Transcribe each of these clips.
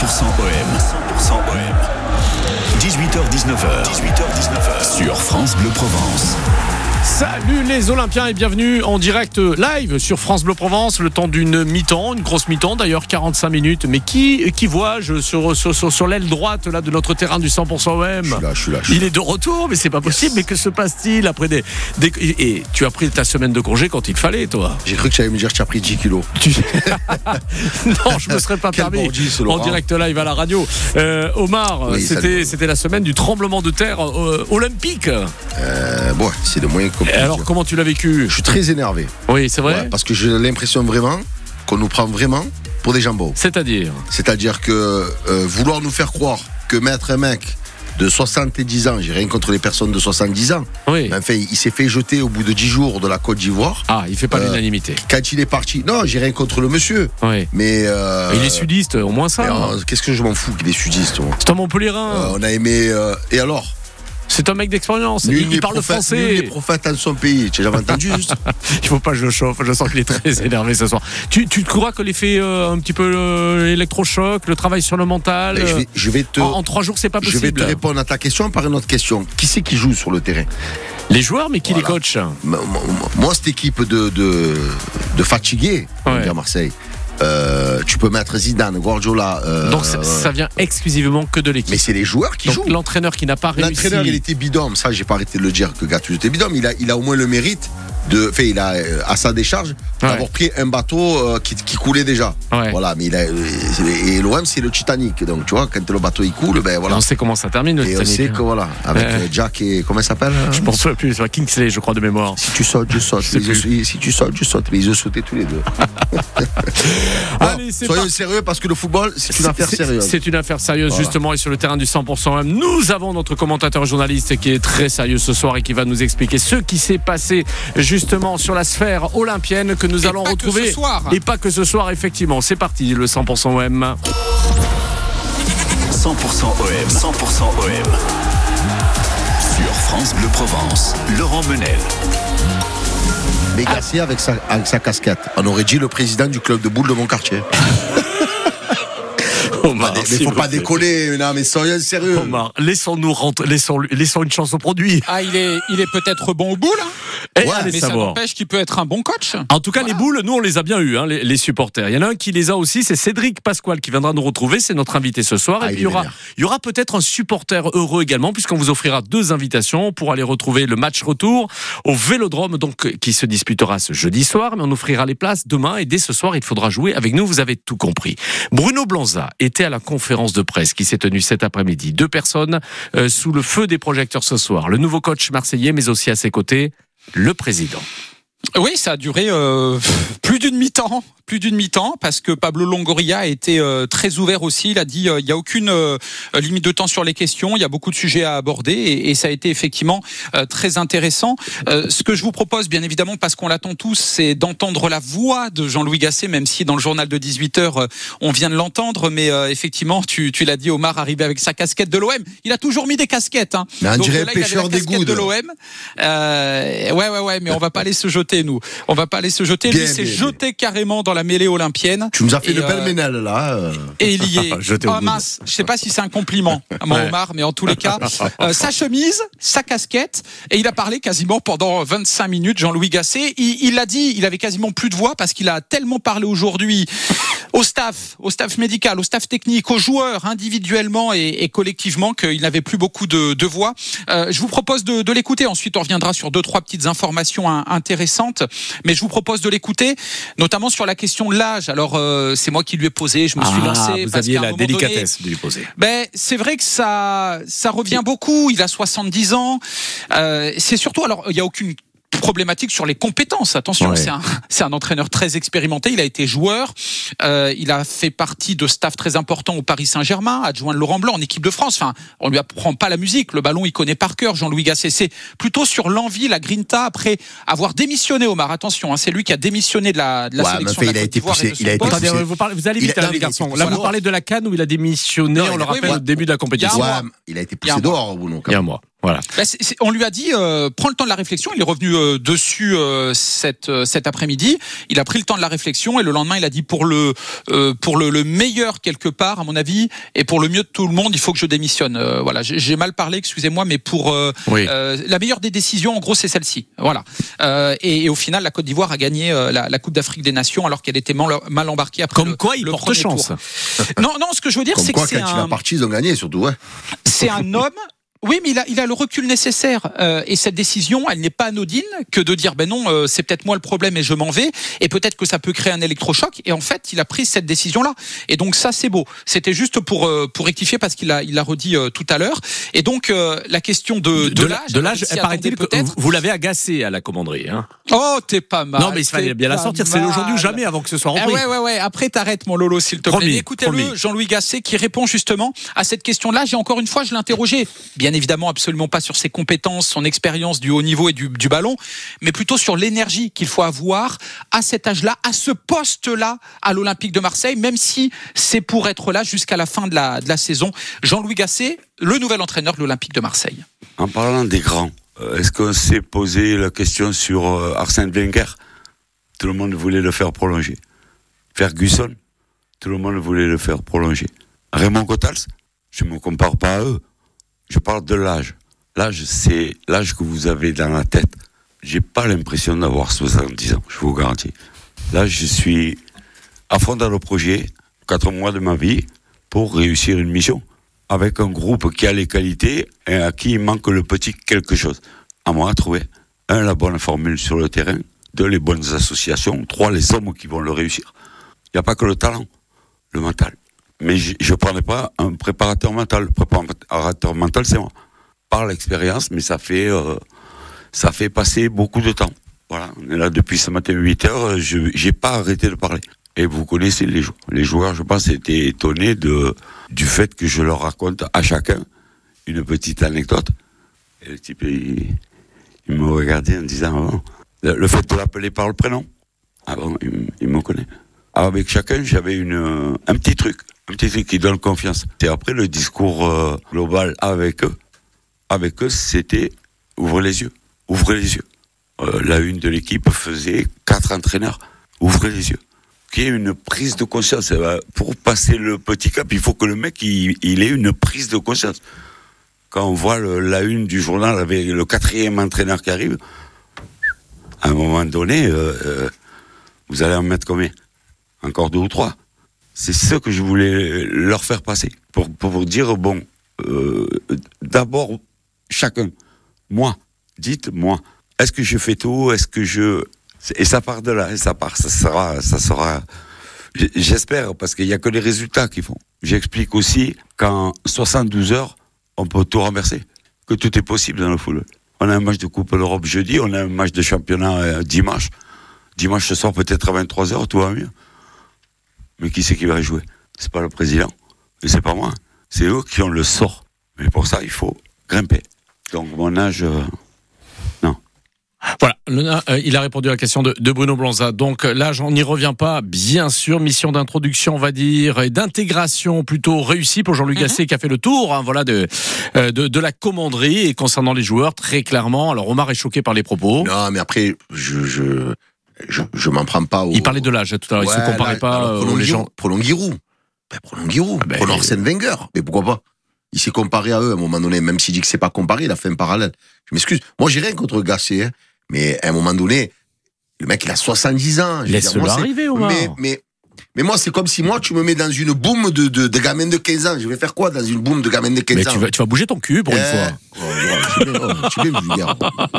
100% OM. 18h19h. 18h19h. Sur France Bleu Provence. Salut les Olympiens et bienvenue en direct live sur France Bleu Provence, le temps d'une mi-temps, une grosse mi-temps d'ailleurs, 45 minutes. Mais qui, qui vois-je sur, sur, sur, sur l'aile droite là, de notre terrain du 100% OM Je suis là, je suis là. je suis Il est de retour, mais c'est pas possible. Mais que se passe-t-il après des, des- Et tu as pris ta semaine de congé quand il fallait, toi? J'ai cru que tu allais me dire que tu as pris 10 kilos. Tu- non, je me serais pas permis. bandit, En direct live à la radio. Euh, Omar, Oui, c'était c'était la semaine du tremblement de terre euh, olympique. Euh, bon, c'est le moyen qu'on Et peut alors, comment tu l'as vécu? Je suis très énervé. Oui, c'est vrai. Ouais, parce que j'ai l'impression vraiment qu'on nous prend vraiment pour des jambons. C'est-à-dire? C'est-à-dire que euh, vouloir nous faire croire que mettre un mec de 70 ans, j'ai rien contre les personnes de 70 ans, Oui. mais enfin, il s'est fait jeter au bout de 10 jours de la Côte d'Ivoire. Ah, il fait pas Euh, l'unanimité. Quand il est parti, non, j'ai rien contre le monsieur, Oui. mais. euh, Il est sudiste, au moins ça. mais, euh, Qu'est-ce que je m'en fous qu'il est sudiste moi? C'est un Montpellierin. Euh, On a aimé. euh, et alors? C'est un mec d'expérience. Il, il parle prophète- français. n'est prophète en son pays. Tu as jamais entendu juste Il faut pas que je le chauffe. Je sens qu'il est très énervé ce soir. Tu, tu crois que l'effet euh, un petit peu euh, électrochoc, le travail sur le mental, je, vais, je vais te. en, en trois jours, c'est pas Je vais te possible. répondre à ta question par une autre question. Qui c'est qui joue sur le terrain? Les joueurs, mais qui les coach Moi, cette équipe de, de, de fatigués, Ouais. à Marseille, euh, tu peux mettre Zidane, Guardiola. euh, Donc ça, ça vient exclusivement que de l'équipe. mais c'est les joueurs qui Donc jouent. l'entraîneur qui n'a pas réussi. L'entraîneur, il était bidon. Ça, j'ai pas arrêté de le dire que Gattuso était il a, il a au moins le mérite de. Enfin, il a euh, à sa décharge Ouais. d'avoir pris un bateau euh, qui, qui coulait déjà. Ouais. Voilà. Mais il a, euh, et l'OM, c'est le Titanic. Donc, tu vois, quand le bateau il coule, ben voilà. On sait comment ça termine le Et on sait hein. que voilà, avec Ouais. Jack et comment il s'appelle Je pense plus, c'est Kingsley, je crois, de mémoire. Si tu sautes, je saute. ils si tu sautes, je saute. Mais ils ont sauté tous les deux. Bon, Allez, soyons sérieux parce que le football, c'est une affaire sérieuse. C'est une affaire sérieuse, Voilà. justement, et sur le terrain du 100% M, nous avons notre commentateur journaliste qui est très sérieux ce soir et qui va nous expliquer ce qui s'est passé justement sur la sphère olympienne que nous Et allons pas que retrouver. ce soir. Et pas que ce soir, effectivement. C'est parti, le 100% OM. 100% OM. 100% OM. Sur France Bleu Provence. Laurent Menel. Mais Garcia avec sa, avec sa casquette. On aurait dit le président du club de boule de mon quartier. Omar, mais faut pas décoller, non, mais soyons sérieux. Omar, laissons-nous rentrer, laissons, laissons une chance au produit. Ah, il est, il est peut-être bon au bout, là. Et Ouais, mais ça n'empêche qu'il peut être un bon coach. En tout cas, les boules, nous, on les a bien eues, hein, les, les supporters. Il y en a un qui les a aussi, c'est Cédric Pasquale qui viendra nous retrouver. C'est notre invité ce soir. Ah, Et puis, il y aura, est il y aura peut-être un supporter heureux également, puisqu'on vous offrira deux invitations pour aller retrouver le match retour au Vélodrome, donc, euh, qui se disputera ce jeudi soir. Mais on offrira les places demain. Et dès ce soir, il faudra jouer avec nous. Vous avez tout compris. Bruno Blanza était à la conférence de presse qui s'est tenue cet après-midi. Deux personnes euh, sous le feu des projecteurs ce soir. Le nouveau coach marseillais, mais aussi à ses côtés, le président. Oui, ça a duré euh, plus d'une mi-temps, plus d'une mi-temps, parce que Pablo Longoria a été euh, très ouvert aussi. Il a dit euh, il y a aucune euh, limite de temps sur les questions, il y a beaucoup de sujets à aborder, et, et ça a été effectivement euh, très intéressant. Euh, ce que je vous propose, bien évidemment, parce qu'on l'attend tous, c'est d'entendre la voix de Jean-Louis Gasset, même si dans le journal de 18 h euh, on vient de l'entendre, mais euh, effectivement, tu, tu l'as dit, Omar arrivé avec sa casquette de l'OM. Il a toujours mis des casquettes. Hein. Mais on Donc, dirait là, un il avait pêcheur la des casquette goudes. de l'OM. Euh, ouais, ouais, ouais, mais on va pas aller se jeter, nous. On va pas aller se jeter. Bien, Lui s'est jeté carrément dans la mêlée olympienne. Tu nous as fait Et, le euh, bel ménel là. euh. Et il y est. Oh mince, je sais pas si c'est un compliment à mon Ouais. Omar, mais en tous les cas, euh, sa chemise, sa casquette, et il a parlé quasiment pendant 25 minutes, Jean-Louis Gasset. Il l'a dit, il avait quasiment plus de voix parce qu'il a tellement parlé aujourd'hui au staff, au staff médical, au staff technique, aux joueurs individuellement et, et collectivement qu'il n'avait plus beaucoup de, de voix. Euh, je vous propose de, de l'écouter. Ensuite, on reviendra sur deux trois petites informations intéressantes, mais je vous propose de l'écouter, notamment sur la question de l'âge. Alors, euh, c'est moi qui lui ai posé. Je me suis lancé. Ah, vous parce aviez la donné, délicatesse de lui poser. ben, c'est vrai que ça, ça revient beaucoup. Il a 70 ans. Euh, c'est surtout, alors, il n'y a aucune problématique sur les compétences. Attention, Ouais. c'est un, c'est un entraîneur très expérimenté. Il a été joueur. Euh, il a fait partie de staff très important au Paris Saint-Germain, adjoint de Laurent Blanc en équipe de France. Enfin, on lui apprend pas la musique. Le ballon, il connaît par cœur. Jean-Louis Gasset, c'est plutôt sur l'envie, la grinta après avoir démissionné. Omar, attention, hein, c'est lui qui a démissionné de la, de la Ouais, sélection. mais de il la a Côte été poussé- son il a été poussé. Attendez, vous parlez, vous allez vite, Il a- hein, non, les mais garçons. il- Là, voilà. vous parlez de la canne où il a démissionné. Non, on il le a- rappelle oui, au début de la compétition. Il a Ouais, il a été Il a poussé dehors, Bruno. quand Il y a un même. mois. Voilà. Bah, c'est- c'est- on lui a dit, euh, prends le temps de la réflexion. Il est revenu euh, dessus euh, cet, euh, cet après-midi. Il a pris le temps de la réflexion et le lendemain, il a dit pour le euh, pour le, le meilleur quelque part, à mon avis, et pour le mieux de tout le monde, il faut que je démissionne. Euh, voilà, j'ai j'ai mal parlé, excusez-moi, mais pour euh, Oui. euh, la meilleure des décisions, en gros, c'est celle-ci. Voilà. Euh, et, et au final, la Côte d'Ivoire a gagné euh, la, la Coupe d'Afrique des Nations alors qu'elle était mal, mal embarquée après. Comme le- quoi, il le porte premier chance. tour. Non, non, ce que je veux dire, c'est que quoi, c'est un parti, ils ont gagné, surtout, ouais. c'est un homme. Oui, mais il a, il a le recul nécessaire. Euh, et cette décision, elle n'est pas anodine que de dire, ben non, euh, c'est peut-être moi le problème et je m'en vais. Et peut-être que ça peut créer un électrochoc. Et en fait, il a pris cette décision-là. Et donc ça, c'est beau. C'était juste pour euh, pour rectifier parce qu'il a il l'a redit euh, tout à l'heure. Et donc euh, la question de de, l'âge, de l'âge, paraît-il que vous, vous l'avez agacé à la commanderie. Hein. Oh, t'es pas mal. non, mais il fallait bien la sortir. C'est aujourd'hui ou jamais avant que ce soit Ah repris. ouais, ouais, ouais. Après, t'arrêtes, mon Lolo, s'il te plaît. Écoutez-le. Jean-Louis Gasset, qui répond justement à cette question-là. J'ai encore une fois, je l'ai interrogé. Évidemment, absolument pas sur ses compétences, son expérience du haut niveau et du, ballon, mais plutôt sur l'énergie qu'il faut avoir à cet âge-là, à ce poste-là, à l'Olympique de Marseille, même si c'est pour être là jusqu'à la fin de la, saison. Jean-Louis Gasset, le nouvel entraîneur de l'Olympique de Marseille. En parlant des grands, euh, est-ce qu'on s'est posé la question sur euh, Arsène Wenger? Tout le monde voulait le faire prolonger. Ferguson? Tout le monde voulait le faire prolonger. Raymond Cottals Je ne me compare pas à eux. Je parle de l'âge. L'âge, c'est l'âge que vous avez dans la tête. J'ai pas l'impression d'avoir 70 ans, je vous garantis. Là, je suis à fond dans le projet, quatre mois de ma vie, pour réussir une mission. Avec un groupe qui a les qualités et à qui il manque le petit quelque chose. À moi, à trouver. Un, la bonne formule sur le terrain. Deux, les bonnes associations. Trois, les hommes qui vont le réussir. Il n'y a pas que le talent, le mental. Mais je ne prenais pas un préparateur mental. Le préparateur mental, c'est moi. Par l'expérience, mais ça fait, euh, ça fait passer beaucoup de temps. Voilà, on est là depuis ce matin 8 heures, je n'ai pas arrêté de parler. Et vous connaissez les joueurs. Les joueurs, je pense, étaient étonnés de, du fait que je leur raconte à chacun une petite anecdote. Et le type, il, il me regardait en disant, bon, le, fait de l'appeler par le prénom, ah bon, il, il me connaît. Avec chacun, j'avais une, un petit truc, truc qui donne confiance. Et après, le discours euh, global avec eux, avec eux, c'était ouvrez les yeux, ouvrez les yeux. Euh, la une de l'équipe faisait quatre entraîneurs. Ouvrez les yeux. Qu'il y ait une prise de conscience. Eh ben, Pour passer le petit cap, il faut que le mec il, ait une prise de conscience. Quand on voit la une du journal avec le quatrième entraîneur qui arrive, à un moment donné, euh, vous allez en mettre combien? Encore deux ou trois? C'est ce que je voulais leur faire passer. Pour, vous dire, bon, euh, d'abord, chacun, moi, dites moi, est-ce que je fais tout Est-ce que je et ça part de là, et ça part, ça sera, ça sera. J'espère parce qu'il y a que les résultats qui font. J'explique aussi qu'en 72 heures, on peut tout renverser, que tout est possible dans le football. On a un match de Coupe d'Europe jeudi, on a un match de championnat euh, dimanche. Dimanche ce soir peut-être à 23 heures, tout va mieux. Mais qui c'est qui va jouer? C'est pas le président, et c'est pas moi. C'est eux qui ont le sort. Mais pour ça, il faut grimper. Donc mon âge, euh, non. Voilà, le- euh, il a répondu à la question de, de Bruno Blanza. Donc là, on n'y revient pas, bien sûr. Mission d'introduction, on va dire, et d'intégration plutôt réussie pour Jean-Luc Gasset qui a fait le tour, hein, voilà, de, euh, de de la commanderie et concernant les joueurs, très clairement. Alors Omar est choqué par les propos. Non, mais après, je, je, je, je m'en prends pas au. Il parlait de l'âge tout à l'heure. il Ouais, se comparait là, pas alors, euh, aux gens. Giroud. Ben, prenons Giroud. Ah ben, prenons il- Arsène Wenger. Mais pourquoi pas? Il s'est comparé à eux à un moment donné, même s'il dit que c'est pas comparé, il a fait un parallèle. Je m'excuse. Moi, j'ai rien contre Gasset, hein, mais à un moment donné, le mec, il a 70 ans. Laisse-le arriver, Omar. Mais, mais, mais moi, c'est comme si moi, tu me mets dans une boum de, de, de gamin de 15 ans. Je vais faire quoi dans une boum de gamin de 15 Mais ans tu vas, tu vas bouger ton cul pour une Eh, fois. oh, ouais, je oh,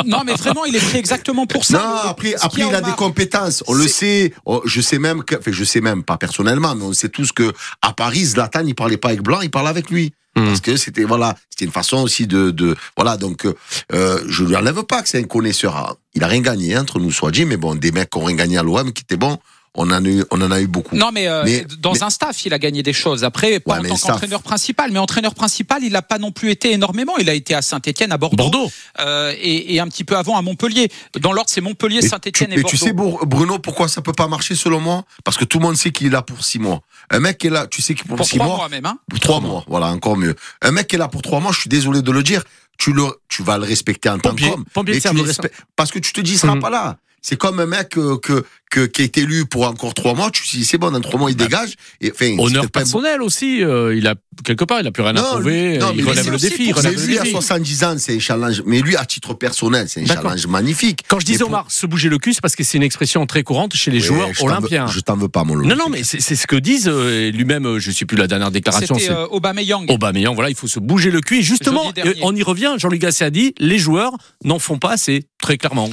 je. Non, mais vraiment, il est pris exactement pour ça. Non, après, après il a des compétences. On le sait. Oh, je sais même que, enfin, je sais même pas personnellement, mais on sait tous que à Paris, Zlatan, il parlait pas avec Blanc, il parlait avec lui. Hmm. Parce que c'était voilà, c'était une façon aussi de, de voilà donc euh, je lui enlève pas que c'est un connaisseur. Il a rien gagné hein, entre nous soit dit, mais bon des mecs qui ont rien gagné à l'OM qui étaient bons on en a eu, on en a eu beaucoup. Non, mais, euh, Mais- dans mais- un staff, il a gagné des choses. Après, pas Ouais, en mais tant staff. qu'entraîneur principal, mais entraîneur principal, il n'a pas non plus été énormément. Il a été à Saint-Etienne, à Bordeaux, Bordeaux. euh, et, et un petit peu avant à Montpellier. Dans l'ordre, c'est Montpellier, Et Saint-Etienne tu, et et Bordeaux. tu sais, Bru- Bruno, pourquoi ça peut pas marcher selon moi? Parce que tout le monde sait qu'il est là pour six mois. Un mec qui est là, tu sais qu'il pour, pour six trois mois, mois même. Hein. pour trois mois, voilà, encore mieux. Un mec qui est là pour trois mois, je suis désolé de le dire, tu le, tu vas le respecter en tant qu'homme. respectes parce que tu te dis, il sera Mhm. pas là. C'est comme un mec euh, que, que, qui est élu pour encore trois mois, tu te dis, c'est bon, dans trois mois, il dégage. Et, enfin, c'est Honneur bon- personnel aussi. euh, il a quelque part, il a plus rien à Non, prouver. lui- non, il mais relève c'est le défi. il relève le lui, à défi. 70 ans, c'est un challenge. Mais lui, à titre personnel, c'est un challenge magnifique. Quand je disais pour- Omar, se bouger le cul, c'est parce que c'est une expression très courante chez les Ouais, joueurs je t'en veux- olympiens. Je t'en veux pas, mon Lolo. Non, non, mais c'est ce que disent euh, lui-même. Je ne sais plus la dernière déclaration. C'était c'est euh, Aubameyang. Aubameyang, voilà, il faut se bouger le cul. Et justement, on y revient. Jean-Luc Gasset a dit les joueurs n'en font pas assez, très clairement.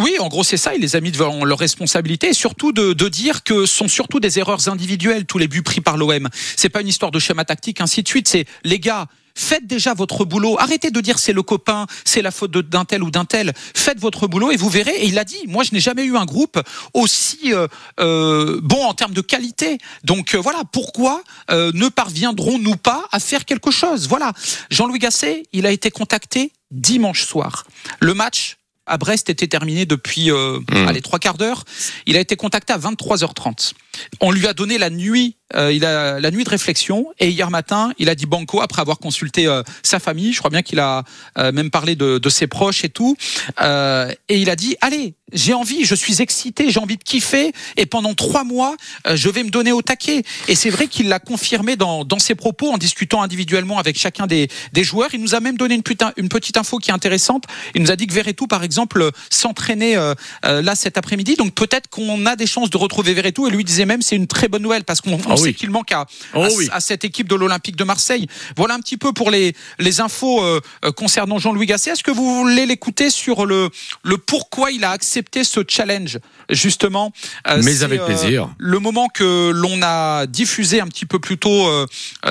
Oui, en gros, c'est ça. Les a mis devant leurs responsabilités et surtout de, de dire que ce sont surtout des erreurs individuelles, tous les buts pris par l'OM. C'est pas une histoire de schéma tactique, ainsi de suite. C'est, les gars, faites déjà votre boulot. Arrêtez de dire c'est le copain, c'est la faute d'un tel ou d'un tel. Faites votre boulot et vous verrez. Et il a dit, moi, je n'ai jamais eu un groupe aussi euh, euh, bon en termes de qualité. Donc euh, voilà, pourquoi euh, ne parviendrons-nous pas à faire quelque chose? Voilà. Jean-Louis Gasset, il a été contacté dimanche soir. Le match à Brest était terminé depuis euh, Mm. allez, trois quarts d'heure. Il a été contacté à 23h30. On lui a donné la nuit, euh, il a la nuit de réflexion et hier matin, il a dit banco après avoir consulté euh, sa famille. Je crois bien qu'il a euh, même parlé de, de ses proches et tout. Euh, et il a dit allez, j'ai envie, je suis excité, j'ai envie de kiffer et pendant trois mois, euh, je vais me donner au taquet. Et c'est vrai qu'il l'a confirmé dans, dans ses propos en discutant individuellement avec chacun des, des joueurs. Il nous a même donné une, putain, une petite info qui est intéressante. Il nous a dit que Verretou, par exemple, s'entraînait euh, là cet après-midi. Donc peut-être qu'on a des chances de retrouver Verretou. Et lui disait même c'est une très bonne nouvelle parce qu'on oui. qu'il manque à, Oh à, oui. à cette équipe de l'Olympique de Marseille. Voilà un petit peu pour les, les infos euh, euh, concernant Jean-Louis Gasset. Est-ce que vous voulez l'écouter sur le, le pourquoi il a accepté ce challenge justement Euh, Mais c'est, avec plaisir. le moment que l'on a diffusé un petit peu plus tôt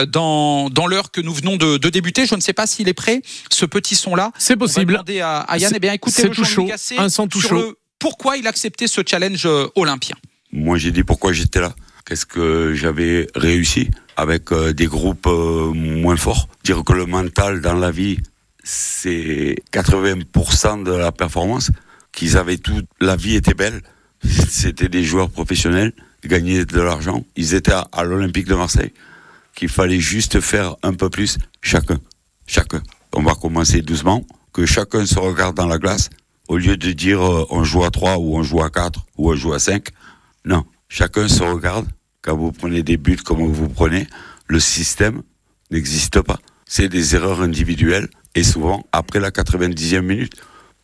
dans, dans l'heure que nous venons de, de débuter. Je ne sais pas s'il est prêt, ce petit son-là. C'est On va possible. demander à, à Yann. C'est- Eh bien, écoutez c'est le tout Jean-Louis chaud. Gasset Un son tout sur chaud. le pourquoi il a accepté ce challenge olympien. Moi, j'ai dit pourquoi j'étais là. Qu'est-ce que j'avais réussi avec euh, des groupes euh, moins forts? Dire que le mental dans la vie, c'est 80% de la performance. Qu'ils avaient tout, la vie était belle. C'était des joueurs professionnels, ils gagnaient de l'argent. Ils étaient à, l'Olympique de Marseille. Qu'il fallait juste faire un peu plus chacun. Chacun. On va commencer doucement. Que chacun se regarde dans la glace. Au lieu de dire euh, on joue à 3 ou on joue à 4 ou on joue à 5. Non. Chacun se regarde. Quand vous prenez des buts comme vous prenez, le système n'existe pas. C'est des erreurs individuelles et souvent après la 90e minute.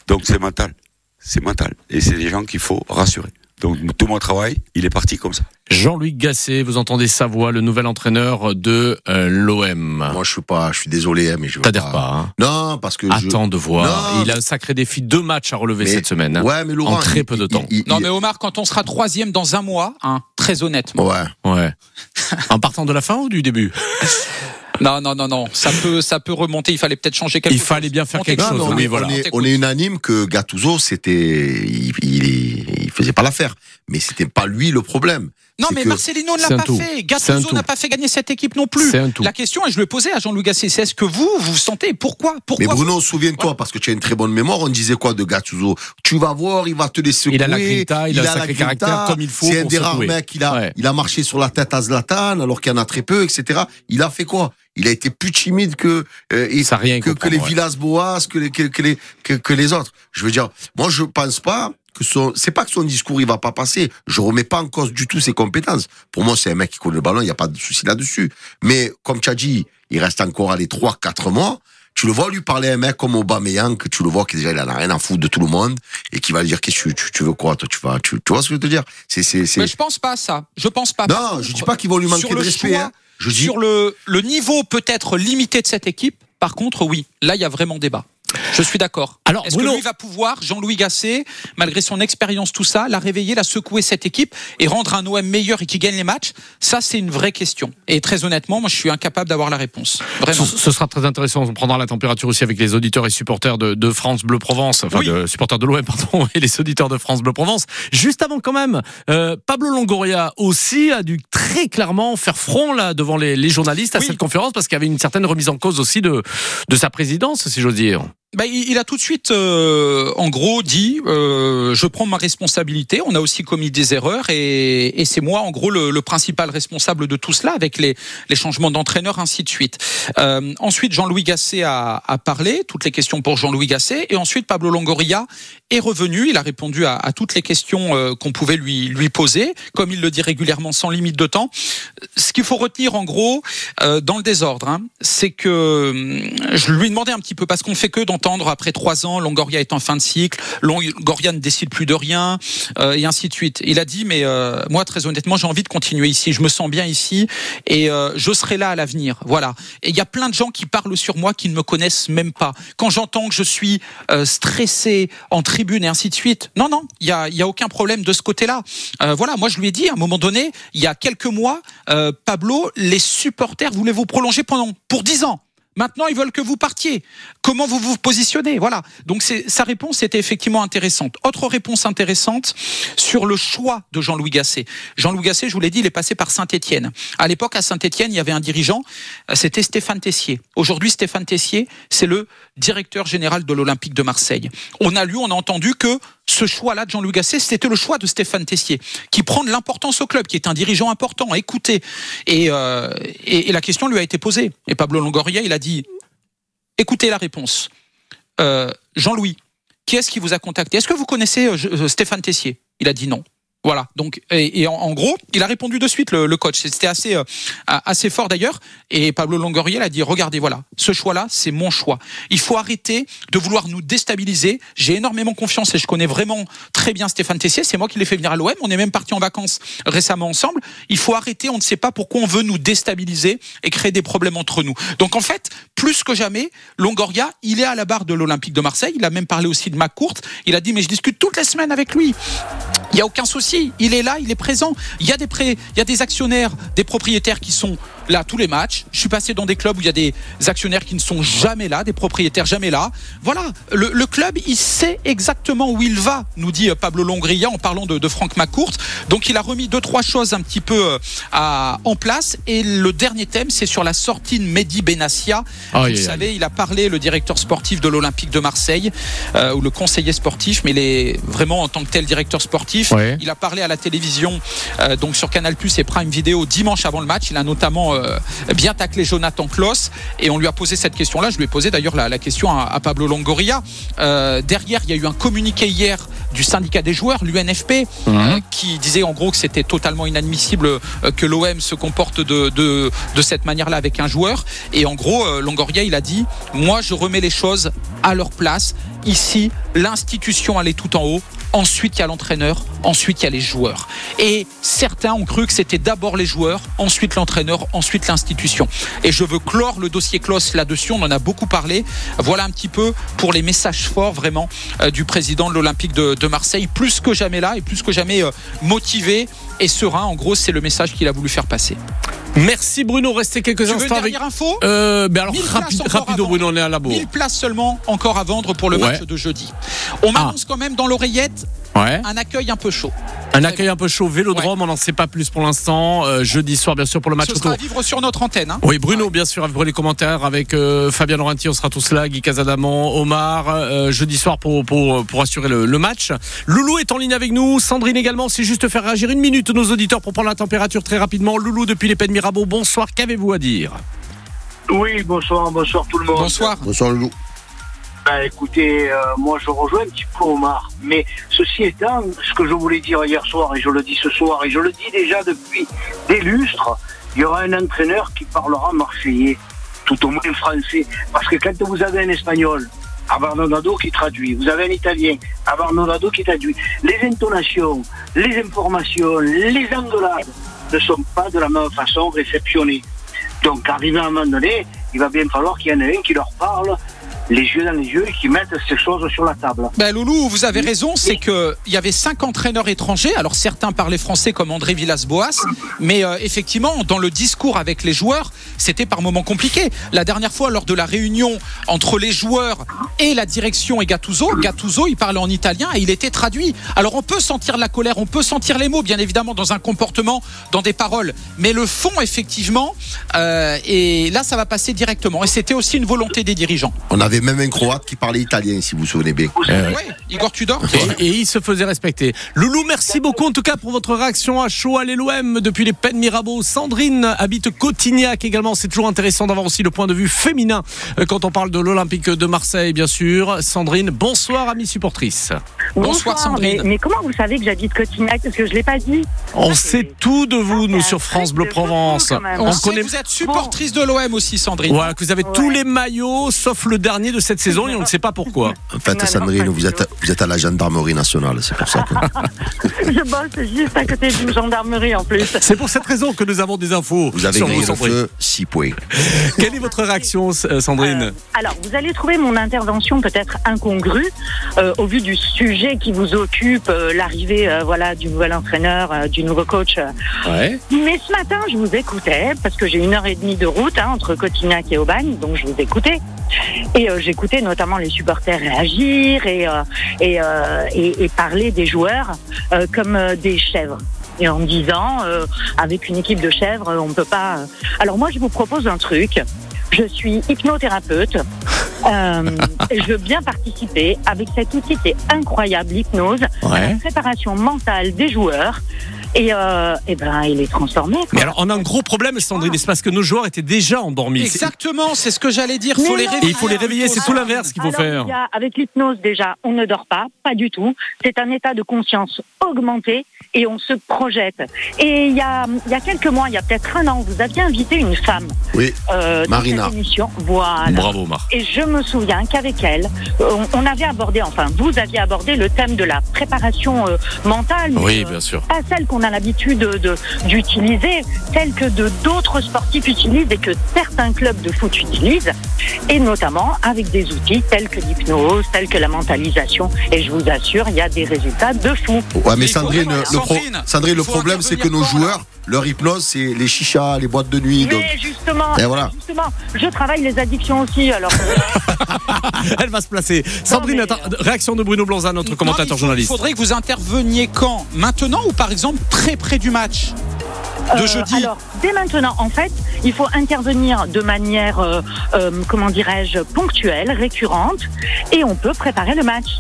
Donc c'est mental. C'est mental. Et c'est des gens qu'il faut rassurer. Donc tout mon travail, il est parti comme ça. Jean-Louis Gasset, vous entendez sa voix, le nouvel entraîneur de euh, l'OM. Moi, je suis pas, je suis désolé, hein, mais je T'adhères pas, hein Non, parce que je- Attends de voir. Non. Il a un sacré défi, deux matchs à relever Mais- cette semaine. hein. Ouais, mais Laurent, En très il- peu de il- temps. il- Non, il- mais Omar, quand on sera troisième dans un mois, hein, très honnêtement. Ouais. Ouais. en partant de la fin ou du début? Non, non, non, non. Ça peut, ça peut remonter. Il fallait peut-être changer quelque Il chose. fallait bien faire quelque Non, chose, mais on, oui, est, voilà. on, est, T'écoutes. on est unanime que Gattuso, c'était, il, il, il faisait pas l'affaire, mais c'était pas lui le problème. Non, mais que- Marcelino ne l'a pas tout. fait. Gattuso n'a pas fait gagner cette équipe non plus. C'est un tout. La question, et je le posais à Jean-Louis Gasset, c'est est-ce que vous, vous sentez Pourquoi Pourquoi Mais Bruno, souviens-toi, parce que tu as une très bonne mémoire, on disait quoi de Gattuso? Tu vas voir, il va te laisser Il a la grinta, il a un sacré caractère comme il faut C'est un des rares mecs, il a, Ouais. il a marché sur la tête à Zlatan, alors qu'il y en a très peu, etc. Il a fait quoi? Il a été plus timide que, euh, il- Ça a rien que, les ouais. Villas-Boas, que les, que, que les, que, que les autres. Je veux dire, moi, je pense pas que son, c'est pas que son discours, il va pas passer. Je remets pas en cause du tout ses compétences. Pour moi, c'est un mec qui connaît le ballon, il y a pas de souci là-dessus. Mais, comme tu as dit, il reste encore à les 3, 4 mois. Tu le vois lui parler à un mec comme Aubameyang, que tu le vois qui déjà, il en a rien à foutre de tout le monde, et qui va lui dire, qu'est-ce que tu, veux quoi, toi, tu vas, tu, tu vois ce que je veux te dire? C'est, c'est, c'est, Mais je pense pas à ça. Je pense pas. Non, je dis pas qu'ils vont lui manquer de le respect, choix, hein. Je dis, Sur le, le niveau peut-être limité de cette équipe, par contre, oui. Là, il y a vraiment débat. Je suis d'accord. Alors, est-ce que lui va pouvoir, Jean-Louis Gasset, malgré son expérience, tout ça, la réveiller, la secouer cette équipe et rendre un OM meilleur et qui gagne les matchs? Ça, c'est une vraie question. Et très honnêtement, moi, je suis incapable d'avoir la réponse. Vraiment. Ce, ce sera très intéressant. On prendra la température aussi avec les auditeurs et supporters de, de France Bleu Provence, enfin Oui. de supporters de l'OM, pardon, et les auditeurs de France Bleu Provence. Juste avant, quand même, euh, Pablo Longoria aussi a dû très clairement faire front là devant les, les journalistes à Oui. cette conférence parce qu'il y avait une certaine remise en cause aussi de, de sa présidence, si j'ose dire. Bah, il a tout de suite, euh, en gros, dit euh, je prends ma responsabilité. On a aussi commis des erreurs et, et c'est moi, en gros, le, le principal responsable de tout cela, avec les, les changements d'entraîneur, ainsi de suite. Euh, ensuite, Jean-Louis Gasset a, a parlé, toutes les questions pour Jean-Louis Gasset, et ensuite Pablo Longoria est revenu. Il a répondu à, à toutes les questions euh, qu'on pouvait lui lui poser, comme il le dit régulièrement, sans limite de temps. Ce qu'il faut retenir, en gros, euh, dans le désordre, hein, c'est que hum, je lui demandais un petit peu parce qu'on fait que après trois ans, Longoria est en fin de cycle, Longoria ne décide plus de rien euh, et ainsi de suite. Il a dit mais euh, moi très honnêtement j'ai envie de continuer ici, je me sens bien ici et euh, je serai là à l'avenir. Voilà. Et il y a plein de gens qui parlent sur moi qui ne me connaissent même pas. Quand j'entends que je suis euh, stressé en tribune et ainsi de suite, non non, il y a y a aucun problème de ce côté-là. Euh, voilà, moi je lui ai dit à un moment donné, il y a quelques mois, Pablo, les supporters voulaient vous prolonger pendant pour 10 ans. Maintenant, ils veulent que vous partiez. Comment vous vous positionnez? Voilà. Donc, sa réponse était effectivement intéressante. Autre réponse intéressante sur le choix de Jean-Louis Gasset. Jean-Louis Gasset, je vous l'ai dit, il est passé par Saint-Étienne. À l'époque, à Saint-Étienne, il y avait un dirigeant, c'était Stéphane Tessier. Aujourd'hui, Stéphane Tessier, c'est le directeur général de l'Olympique de Marseille. On a lu, on a entendu que ce choix-là de Jean-Louis Gasset, c'était le choix de Stéphane Tessier, qui prend de l'importance au club, qui est un dirigeant important, écoutez. Et, euh, et la question lui a été posée. Et Pablo Longoria, il a dit, écoutez la réponse. Euh, Jean-Louis, qui est-ce qui vous a contacté? Est-ce que vous connaissez euh, euh, Stéphane Tessier? Il a dit non. Voilà. Donc, et, en, gros, il a répondu de suite le, coach. C'était assez, euh, assez fort d'ailleurs. Et Pablo Longoria a dit regardez, voilà, ce choix-là, c'est mon choix. Il faut arrêter de vouloir nous déstabiliser. J'ai énormément confiance et je connais vraiment très bien Stéphane Tessier. C'est moi qui l'ai fait venir à l'OM. On est même parti en vacances récemment ensemble. Il faut arrêter. On ne sait pas pourquoi on veut nous déstabiliser et créer des problèmes entre nous. Donc en fait, plus que jamais, Longoria, il est à la barre de l'Olympique de Marseille. Il a même parlé aussi de McCourt. Il a dit mais je discute toutes les semaines avec lui. Il y a aucun souci. Il est là, il est présent. Il y a des prêts, il y a des actionnaires, des propriétaires qui sont là tous les matchs. Je suis passé dans des clubs où il y a des actionnaires qui ne sont jamais là, des propriétaires jamais là. Voilà, le, le club, il sait exactement où il va, nous dit euh, Pablo Longria en parlant de, de Franck McCourt. Donc il a remis deux trois choses un petit peu euh, à, en place. Et le dernier thème, c'est sur la sortie de Mehdi Benassia. Vous savez, il a parlé, le directeur sportif de l'Olympique de Marseille, euh, ou le conseiller sportif, mais il est vraiment en tant que tel directeur sportif. Ouais. Il a parlé à la télévision, euh, donc sur Canal Plus et Prime Vidéo dimanche avant le match. Il a notamment euh, bien taclé Jonathan Kloss et on lui a posé cette question-là. Je lui ai posé d'ailleurs la, la question à, à Pablo Longoria. Euh, derrière, il y a eu un communiqué hier du syndicat des joueurs, l'UNFP, euh, qui disait en gros que c'était totalement inadmissible que l'OM se comporte de, de, de cette manière-là avec un joueur. Et en gros, Longoria, il a dit, moi, je remets les choses à leur place. Ici, l'institution, elle est tout en haut. Ensuite, il y a l'entraîneur. Ensuite, il y a les joueurs. Et certains ont cru que c'était d'abord les joueurs, ensuite l'entraîneur, ensuite l'institution. Et je veux clore le dossier Kloss là-dessus. On en a beaucoup parlé. Voilà un petit peu pour les messages forts vraiment euh, du président de l'Olympique de, de Marseille. Plus que jamais là et plus que jamais euh, motivé et serein. En gros, c'est le message qu'il a voulu faire passer. Merci Bruno, restez quelques Tu veux une instants avec. dernière info? Euh, ben alors, 1000 places rapide, encore rapido. Bruno, on est à la bourre. 1000 places seulement encore à vendre pour le Ouais. match de jeudi. On m'annonce quand même dans l'oreillette Ouais. un accueil un peu chaud. Un accueil un peu chaud, Vélodrome, on n'en sait pas plus pour l'instant. Euh, jeudi soir, bien sûr, pour le match Ce sera à vivre sur notre antenne. hein. Oui, Bruno, bien sûr, avec les commentaires, avec euh, Fabien Laurenti, on sera tous là, Guy Casadamon, Omar, euh, jeudi soir pour, pour, pour assurer le, le match. Loulou est en ligne avec nous, Sandrine également, c'est juste faire réagir une minute nos auditeurs pour prendre la température très rapidement. Loulou, depuis les Pays de Mirabeau, bonsoir, qu'avez-vous à dire? Oui, bonsoir, bonsoir tout le monde. Bonsoir. Bonsoir Loulou. Bah, écoutez, euh, moi je rejoins un petit peu Omar. Mais ceci étant, ce que je voulais dire hier soir, et je le dis ce soir, et je le dis déjà depuis des lustres, il y aura un entraîneur qui parlera marseillais, tout au moins français. Parce que quand vous avez un espagnol, Abarnodado qui traduit, vous avez un italien, Abarnodado qui traduit, les intonations, les informations, les engueulades ne sont pas de la même façon réceptionnées. Donc, arrivé à un moment donné, il va bien falloir qu'il y en ait un qui leur parle les yeux dans les yeux et qui mettent ces choses sur la table. Ben Loulou, vous avez raison, c'est que il y avait cinq entraîneurs étrangers. Alors certains parlaient français comme André Villas-Boas, mais euh, effectivement, dans le discours avec les joueurs, c'était par moments compliqué. La dernière fois, lors de la réunion entre les joueurs et la direction et Gattuso, Gattuso, il parlait en italien et il était traduit. Alors on peut sentir la colère, on peut sentir les mots, bien évidemment, dans un comportement, dans des paroles, mais le fond, effectivement, euh, et là, ça va passer directement. Et c'était aussi une volonté des dirigeants. On avait même un Croate qui parlait italien, si vous vous souvenez bien. Ouais, Igor Tudor. Et, et il se faisait respecter. Loulou, merci beaucoup en tout cas pour votre réaction à chaud à l'OM depuis les peines Mirabeau. Sandrine habite Cotignac également. C'est toujours intéressant d'avoir aussi le point de vue féminin euh, quand on parle de l'Olympique de Marseille, bien sûr. Sandrine, bonsoir, amie supportrice. Bonsoir, Sandrine. Mais, mais comment vous savez que j'habite Cotignac? Parce que je ne l'ai pas dit. On Ah, sait tout de vous, nous, sur France Bleu Provence. On, On sait connaît que vous êtes supportrice de l'OM aussi, Sandrine. Voilà, que vous avez tous les maillots sauf le dernier de cette saison et on ne sait pas pourquoi. En fait, Non, Sandrine, vous êtes, vous êtes à la gendarmerie nationale, c'est pour ça que. Je bosse juste à côté d'une gendarmerie en plus. C'est pour cette raison que nous avons des infos Vous avez sur gagné vous, le Sandrine. feu, 6 points. Quelle est votre réaction, euh, Sandrine Euh, alors, vous allez trouver mon intervention peut-être incongrue euh, au vu du sujet qui vous occupe, euh, l'arrivée euh, voilà du nouvel entraîneur, euh, du nouveau coach. Ouais. Mais ce matin, je vous écoutais parce que j'ai une heure et demie de route hein, entre Cotignac et Aubagne, donc je vous écoutais. Et euh, j'écoutais notamment les supporters réagir et, euh, et, euh, et, et parler des joueurs euh, comme euh, des chèvres. Et en me disant, euh, avec une équipe de chèvres, euh, on ne peut pas. euh. Alors moi, je vous propose un truc. Je suis hypnothérapeute. Euh, je veux bien participer avec cet outil qui est incroyable, l'hypnose, à la préparation mentale des joueurs. Et, euh, et ben, il est transformé. quoi. Mais alors, on a un gros problème, Sandrine, c'est parce que nos joueurs étaient déjà endormis. Exactement, c'est ce que j'allais dire. Faut les non. il faut les réveiller, c'est tout l'inverse qu'il faut Alors, faire. il y a- avec l'hypnose, déjà, on ne dort pas, pas du tout. C'est un état de conscience augmenté et on se projette. Et il y a, il y a quelques mois, il y a peut-être un an, vous aviez invité une femme Oui, euh, dans Marina. cette émission. Voilà. Bravo, Marc. Et je me souviens qu'avec elle, on, on avait abordé, enfin, vous aviez abordé le thème de la préparation euh, mentale. mais, Oui, euh, bien sûr. pas celle qu'on a l'habitude de- de- d'utiliser, telle que de d'autres sportifs utilisent et que certains clubs de foot utilisent, et notamment avec des outils tels que l'hypnose, tels que la mentalisation. Et je vous assure, il y a des résultats de fou. Ouais, mais Sandrine, le, pro- Sandrine, le problème, c'est que nos quand, joueurs, leur hypnose, c'est les chichas, les boîtes de nuit. Donc, Mais justement, Et voilà. justement, je travaille les addictions aussi. Alors, Elle va se placer. Sandrine, mais- attends, réaction de Bruno Blanza, notre Non, commentateur il faut- journaliste. Il faudrait que vous interveniez quand? Maintenant ou par exemple très près du match? De Euh, jeudi? Alors, dès maintenant, en fait, il faut intervenir de manière, euh, euh, comment dirais-je, ponctuelle, récurrente, et on peut préparer le match.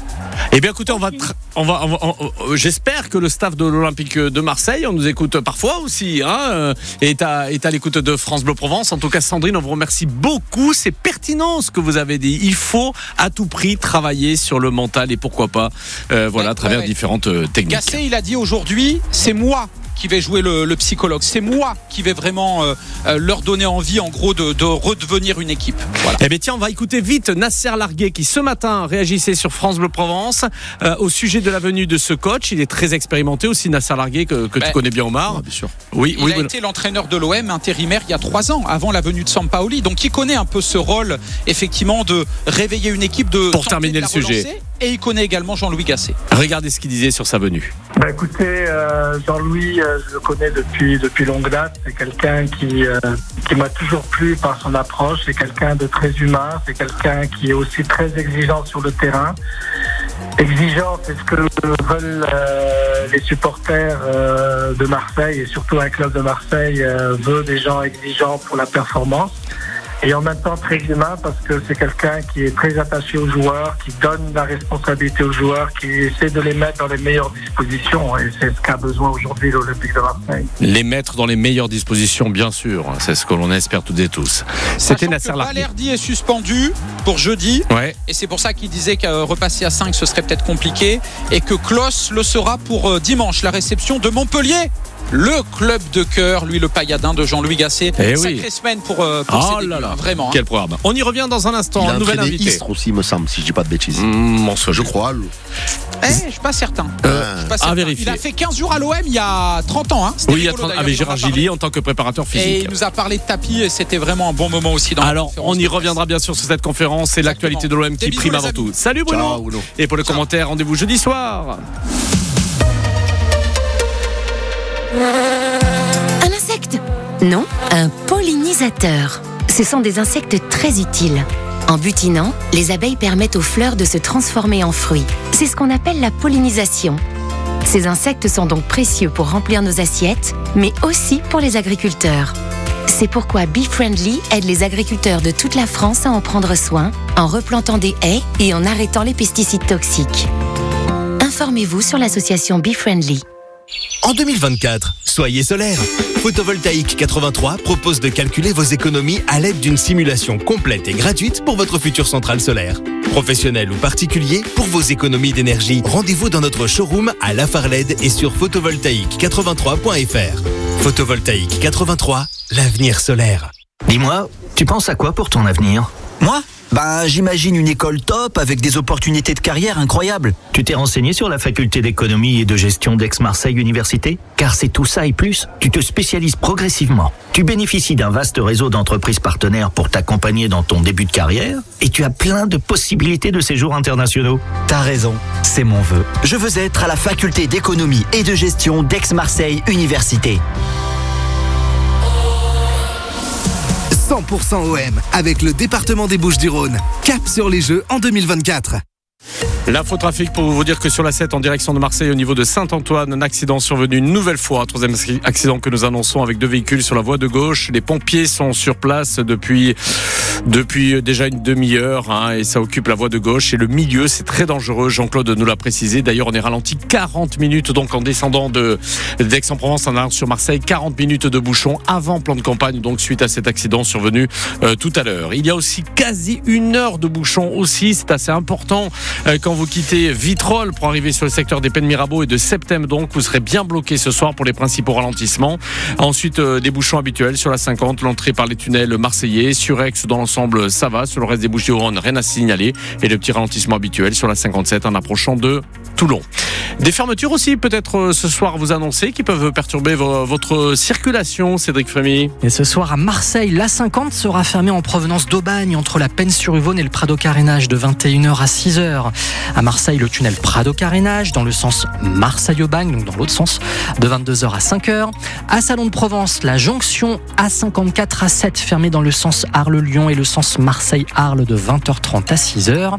Eh bien, écoutez, on va, on va, on va- on- j'espère que le staff de l'Olympique de Marseille, on nous écoute parfois aussi, hein, euh, est à, est à l'écoute de France Bleu Provence. En tout cas, Sandrine, on vous remercie beaucoup. C'est pertinent ce que vous avez dit. Il faut à tout prix travailler sur le mental et pourquoi pas, euh, voilà, Ouais, à travers ouais, ouais. différentes euh, techniques. Gasset, il a dit aujourd'hui, c'est moi qui vais jouer le, le psychologue. C'est moi qui vais vraiment euh, euh, leur donner envie, en gros, de, de redevenir une équipe. Voilà. Eh bien tiens, on va écouter vite Nasser Larguet qui ce matin réagissait sur France Bleu Provence euh, au sujet de la venue de ce coach. Il est très expérimenté aussi, Nasser Larguet, que, que Ben, tu connais bien Omar. ah, bien sûr. Oui, Il oui, a été l'entraîneur de l'OM intérimaire il y a trois ans, avant la venue de Sampaoli. Donc il connaît un peu ce rôle, effectivement, de réveiller une équipe, de Pour terminer de le sujet. relancer. Et il connaît également Jean-Louis Gasset. Regardez ce qu'il disait sur sa venue. Bah écoutez, euh, Jean-Louis, euh, je le connais depuis depuis longue date. C'est quelqu'un qui euh, qui m'a toujours plu par son approche. C'est quelqu'un de très humain. C'est quelqu'un qui est aussi très exigeant sur le terrain. Exigeant, c'est ce que veulent euh, les supporters euh, de Marseille et surtout un club de Marseille euh, veut des gens exigeants pour la performance. Et en même temps très humain parce que c'est quelqu'un qui est très attaché aux joueurs, qui donne la responsabilité aux joueurs, qui essaie de les mettre dans les meilleures dispositions. Et c'est ce qu'a besoin aujourd'hui l'Olympique de Marseille. Les mettre dans les meilleures dispositions, bien sûr. C'est ce que l'on espère toutes et tous. C'était Nasser. Valerdi est suspendu pour jeudi. Ouais. Et c'est pour ça qu'il disait que repasser à 5 ce serait peut-être compliqué. Et que Klos le sera pour euh, dimanche, la réception de Montpellier. Le club de cœur, lui le pailladin de Jean-Louis Gasset. Eh Sacrée oui. semaine pour, euh, pour Oh là débuts, là. vraiment. hein. Quel programme. On y revient dans un instant. Il a Un nouvel invité. Istres aussi, me semble, si je dis pas de bêtises. Mmh, Je crois. le- Eh, je suis pas certain. Euh, suis pas à certain. vérifier. Il a fait 15 jours à l'OM il y a 30 ans. Hein. Oui, il y a rigolo, 30 d'ailleurs, avec Gérard. Gilly en tant que préparateur Et physique. il nous a parlé de tapis et c'était vraiment un bon moment aussi dans Alors, on y reviendra bien sûr sur cette conférence et l'actualité de l'OM qui bisous, prime avant amis. tout. Salut Bruno. Ciao, Bruno. Et pour le commentaire, rendez-vous jeudi soir. Un insecte Non, un pollinisateur. Ce sont des insectes très utiles. En butinant, les abeilles permettent aux fleurs de se transformer en fruits. C'est ce qu'on appelle la pollinisation. Ces insectes sont donc précieux pour remplir nos assiettes, mais aussi pour les agriculteurs. C'est pourquoi Bee Friendly aide les agriculteurs de toute la France à en prendre soin, en replantant des haies et en arrêtant les pesticides toxiques. Informez-vous sur l'association Bee Friendly. En 2024, soyez solaire. Photovoltaïque 83 propose de calculer vos économies à l'aide d'une simulation complète et gratuite pour votre future centrale solaire. Professionnel ou particulier, pour vos économies d'énergie, rendez-vous dans notre showroom à La Farled et sur photovoltaïque83.fr. Photovoltaïque 83, l'avenir solaire. Dis-moi, tu penses à quoi pour ton avenir? Moi? Ben, j'imagine une école top avec des opportunités de carrière incroyables. Tu t'es renseigné sur la faculté d'économie et de gestion d'Aix-Marseille Université? Car c'est tout ça et plus. Tu te spécialises progressivement. Tu bénéficies d'un vaste réseau d'entreprises partenaires pour t'accompagner dans ton début de carrière et tu as plein de possibilités de séjours internationaux. T'as raison, c'est mon vœu. Je veux être à la faculté d'économie et de gestion d'Aix-Marseille Université. 100% OM avec le département des Bouches-du-Rhône. Cap sur les Jeux en 2024. L'info trafic pour vous dire que sur la 7 en direction de Marseille au niveau de Saint-Antoine, un accident survenu une nouvelle fois, troisième accident que nous annonçons avec deux véhicules sur la voie de gauche. Les pompiers sont sur place depuis depuis déjà une demi-heure hein, et ça occupe la voie de gauche et le milieu c'est très dangereux. Jean-Claude nous l'a précisé. D'ailleurs on est ralenti 40 minutes donc en descendant de d'Aix-en-Provence en allant sur Marseille, 40 minutes de bouchon avant plan de campagne donc suite à cet accident survenu euh, tout à l'heure. Il y a aussi quasi une heure de bouchon aussi, c'est assez important euh, quand vous quittez Vitrolles pour arriver sur le secteur des Pennes Mirabeau et de Septem donc vous serez bien bloqué ce soir pour les principaux ralentissements. Ensuite euh, des bouchons habituels sur la 50, l'entrée par les tunnels marseillais, sur Aix dans l'ensemble ça va, sur le reste des bouches du Rhône rien à signaler et le petit ralentissement habituel sur la 57 en approchant de Toulon. Des fermetures aussi peut-être euh, ce soir vous annoncer qui peuvent perturber vo- votre circulation Cédric Frémy. Et ce soir à Marseille, l'A50 sera fermée en provenance d'Aubagne entre la Peine-sur-Yvonne et le Prado Carénage de 21h à 6h. À Marseille, le tunnel Prado Carénage dans le sens Marseille-Aubagne, donc dans l'autre sens, de 22h à 5h. À Salon de Provence, la jonction A54 à 7 fermée dans le sens Arles-Lyon et le sens Marseille-Arles de 20h30 à 6h.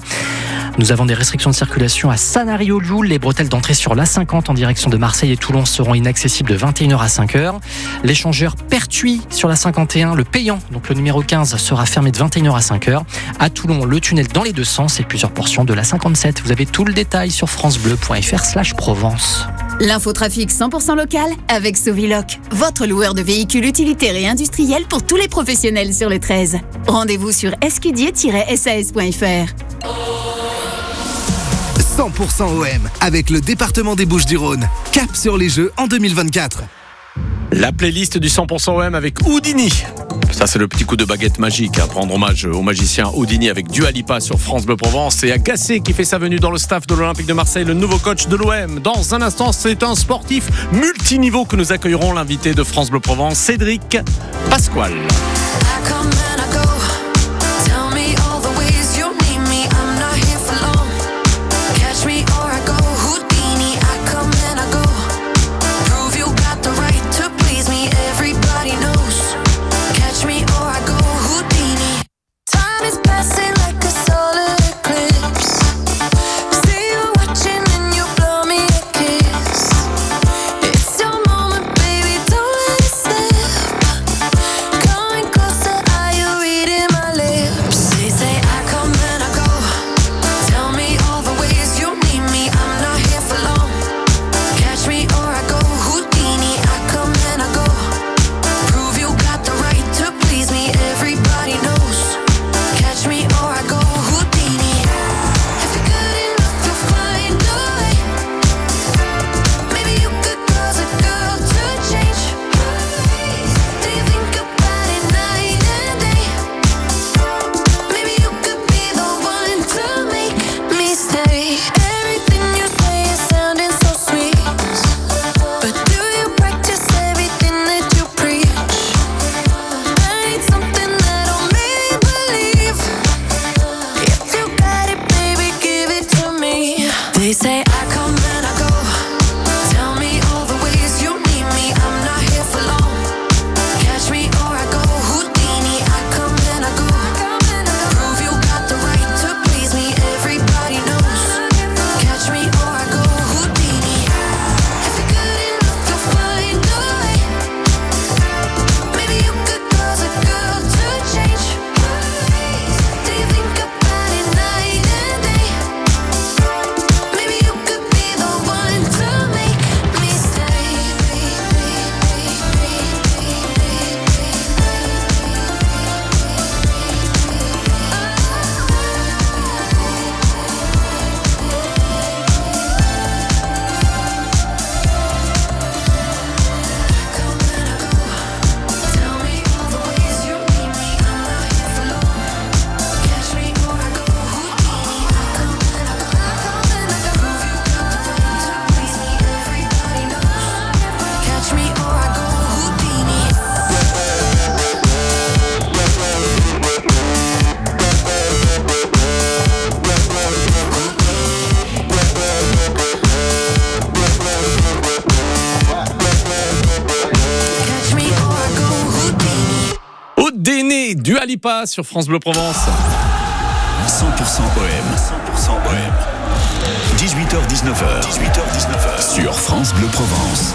Nous avons des restrictions de circulation à Sanary-au-Lioul. Les bretelles d'entrée sur l'A50 en direction de Marseille et Toulon seront inaccessibles de 21h à 5h. L'échangeur Pertuis sur la 51, le payant, donc le numéro 15, sera fermé de 21h à 5h. À Toulon, le tunnel dans les deux sens et plusieurs portions de la 57. Vous avez tout le détail sur francebleu.fr slash Provence. L'infotrafic 100% local avec Soviloc, votre loueur de véhicules utilitaires et industriels pour tous les professionnels sur le 13. Rendez-vous sur escudier-sas.fr. 100% OM avec le département des Bouches-du-Rhône. Cap sur les Jeux en 2024. La playlist du 100% OM avec Houdini. Ça, c'est le petit coup de baguette magique à prendre hommage au magicien Houdini avec Dua Lipa sur France Bleu Provence et Agassé qui fait sa venue dans le staff de l'Olympique de Marseille, le nouveau coach de l'OM. Dans un instant, c'est un sportif multiniveau que nous accueillerons, l'invité de France Bleu Provence, Cédric Pasquale. Alipa sur France Bleu Provence. 100% OM. 100% OM. 18h19h. 18h19h. Sur France Bleu Provence.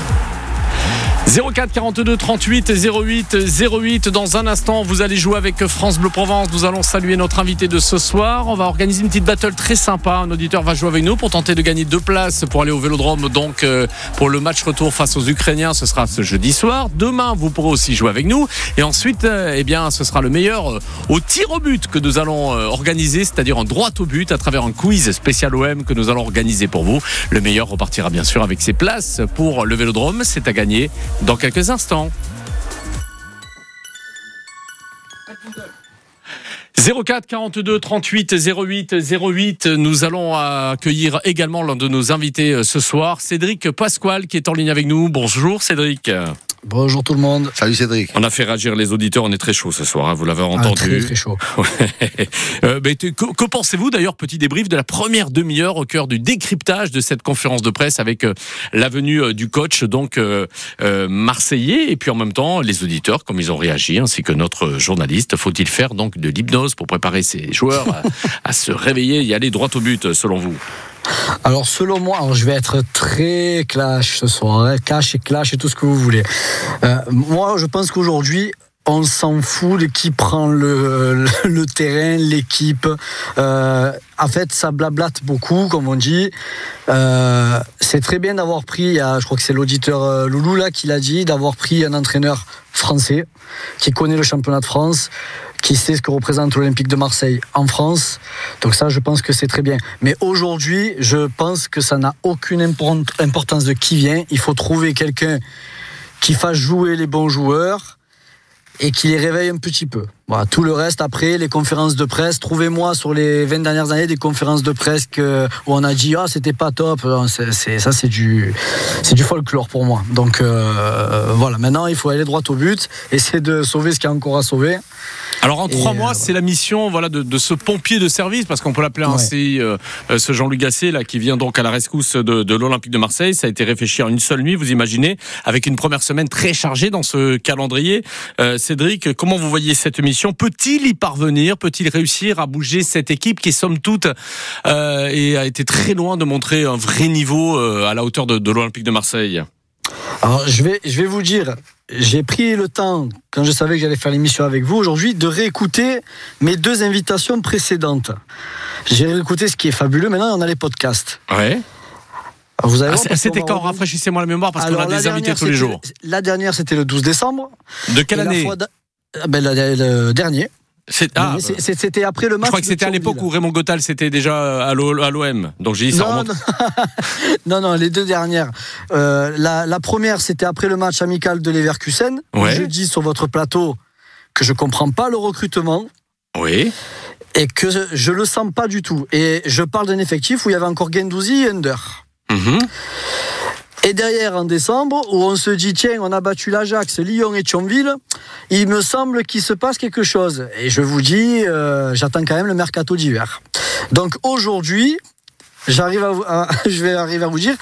04 42 38 08 08. Dans un instant, vous allez jouer avec France Bleu Provence. Nous allons saluer notre invité de ce soir. On va organiser une petite battle très sympa. Un auditeur va jouer avec nous pour tenter de gagner deux places pour aller au Vélodrome. Donc, euh, pour le match retour face aux Ukrainiens, ce sera ce jeudi soir. Demain, vous pourrez aussi jouer avec nous. Et ensuite, euh, eh bien, ce sera le meilleur euh, au tir au but que nous allons organiser, c'est-à-dire en droite au but, à travers un quiz spécial OM que nous allons organiser pour vous. Le meilleur repartira bien sûr avec ses places pour le Vélodrome. C'est à gagner dans quelques instants. 04 42 38 08 08. Nous allons accueillir également l'un de nos invités euh, ce soir, Cédric Pasquale, qui est en ligne avec nous. Bonjour Cédric. Bonjour tout le monde. Salut Cédric. On a fait réagir les auditeurs, on est très chaud ce soir, hein, vous l'avez entendu. Ah, très très chaud. Ouais. Euh, mais que, que pensez-vous d'ailleurs, petit débrief de la première demi-heure au cœur du décryptage de cette conférence de presse avec euh, la venue euh, du coach donc euh, euh, marseillais et puis en même temps les auditeurs comme ils ont réagi ainsi que notre journaliste. Faut-il faire donc de l'hypnose pour préparer ces joueurs à, à se réveiller et aller droit au but selon vous? Alors selon moi, je vais être très clash ce soir, hein, cash et clash et tout ce que vous voulez. Euh, moi, je pense qu'aujourd'hui, on s'en fout de qui prend le, terrain, l'équipe. Euh, en fait, ça blablate beaucoup, comme on dit. Euh, c'est très bien d'avoir pris, je crois que c'est l'auditeur Loulou là qui l'a dit, d'avoir pris un entraîneur français qui connaît le championnat de France, qui sait ce que représente l'Olympique de Marseille en France. Donc ça, je pense que c'est très bien. Mais aujourd'hui, je pense que ça n'a aucune import- importance de qui vient. Il faut trouver quelqu'un qui fasse jouer les bons joueurs et qui les réveille un petit peu. Voilà, tout le reste, après, les conférences de presse, trouvez-moi sur les 20 dernières années des conférences de presse que- où on a dit ah c'était pas top. Ça c'est du du folklore pour moi. Donc euh, voilà, maintenant il faut aller droit au but, essayer de sauver ce qu'il y a encore à sauver. Alors en trois euh, mois, c'est la mission voilà de, de ce pompier de service parce qu'on peut l'appeler Ouais. ainsi, euh, euh, ce Jean-Luc Gasset là qui vient donc à la rescousse de, de l'Olympique de Marseille. Ça a été réfléchi en une seule nuit, vous imaginez, avec une première semaine très chargée dans ce calendrier. Euh, Cédric, comment vous voyez cette mission? Peut-il y parvenir? Peut-il réussir à bouger cette équipe qui somme toute euh, et a été très loin de montrer un vrai niveau euh, à la hauteur de, de l'Olympique de Marseille? Alors, je vais, je vais vous dire, j'ai pris le temps, quand je savais que j'allais faire l'émission avec vous aujourd'hui, de réécouter mes deux invitations précédentes. J'ai réécouté ce qui est fabuleux. Maintenant, on a les podcasts. Ouais. Vous allez Ah, C'était quand? Rafraîchissez-moi la mémoire parce qu'on a des invités tous les jours. La dernière, c'était le 12 décembre. De quelle Et année? Ben, la- le dernier. Ah, C'était après le match. Je crois que c'était à l'époque où Raymond Gottal c'était déjà à l'O- à l'OM. Donc j'ai dit ça Non, remonte. non, non, les deux dernières. Euh, la, la première, c'était après le match amical de Leverkusen. Ouais. Je dis sur votre plateau que je comprends pas le recrutement Oui. et que je, je le sens pas du tout. Et je parle d'un effectif où il y avait encore Gendouzi et Under. Mhm. Et derrière, en décembre, où on se dit, tiens, on a battu l'Ajax, Lyon et Thionville, il me semble qu'il se passe quelque chose. Et je vous dis, euh, j'attends quand même le mercato d'hiver. Donc aujourd'hui, j'arrive à, à- je vais arriver à vous dire,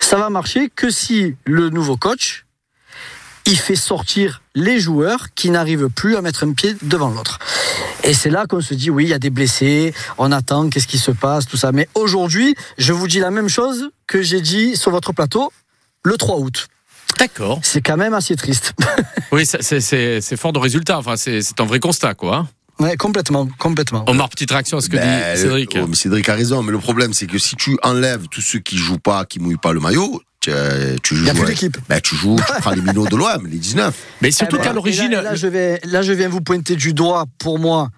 ça va marcher que si le nouveau coach, il fait sortir les joueurs qui n'arrivent plus à mettre un pied devant l'autre. Et c'est là qu'on se dit, oui, il y a des blessés, on attend, qu'est-ce qui se passe, tout ça. Mais aujourd'hui, je vous dis la même chose que j'ai dit sur votre plateau le 3 août. D'accord. C'est quand même assez triste. Oui, c'est- fort de résultat. Enfin, c'est un vrai constat, quoi. hein. ouais, complètement, complètement. Omar, petite réaction à ce que Ben, dit Cédric. le- oh, mais Cédric a raison, mais le problème, c'est que si tu enlèves tous ceux qui jouent pas, qui mouillent pas le maillot, tu, euh, tu joues. Il y a plus d'équipe. Ben, tu joues, tu prends les minots de l'OM, les 19. Mais surtout Eh ben, qu'à l'origine. Là, là, je vais, là, je viens vous pointer du doigt, pour moi,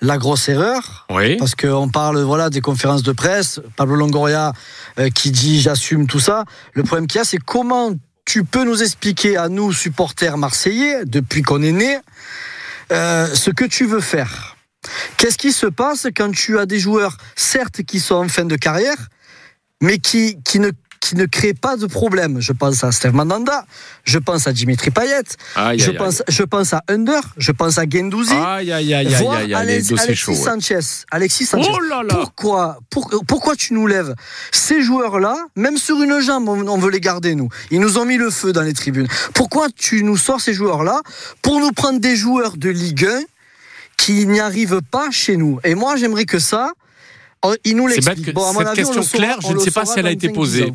la grosse erreur. Oui. Parce qu'on parle voilà, des conférences de presse, Pablo Longoria euh, qui dit j'assume tout ça. Le problème qu'il y a, c'est comment tu peux nous expliquer à nous, supporters marseillais, depuis qu'on est né, euh, ce que tu veux faire. Qu'est-ce qui se passe quand tu as des joueurs, certes, qui sont en fin de carrière, mais qui, qui, ne, qui ne créent pas de problème. Je pense à Steve Mandanda, je pense à Dimitri Payet, Aïe, je, aïe, pense, je pense à Under, je pense à Gendouzi. Voire Alex- Alexis ouais. Sanchez. Alexis Sanchez. Oh là là. Pourquoi, pour- pourquoi tu nous lèves ces joueurs-là, même sur une jambe, on, on veut les garder, nous. Ils nous ont mis le feu dans les tribunes. Pourquoi tu nous sors ces joueurs-là pour nous prendre des joueurs de Ligue 1 qui n'y arrivent pas chez nous? Et moi, j'aimerais que ça, ils nous C'est bête l'expliquent. que Bon, à mon cette avis, question saura- claire, je ne sais pas si elle a été 5-10 posée.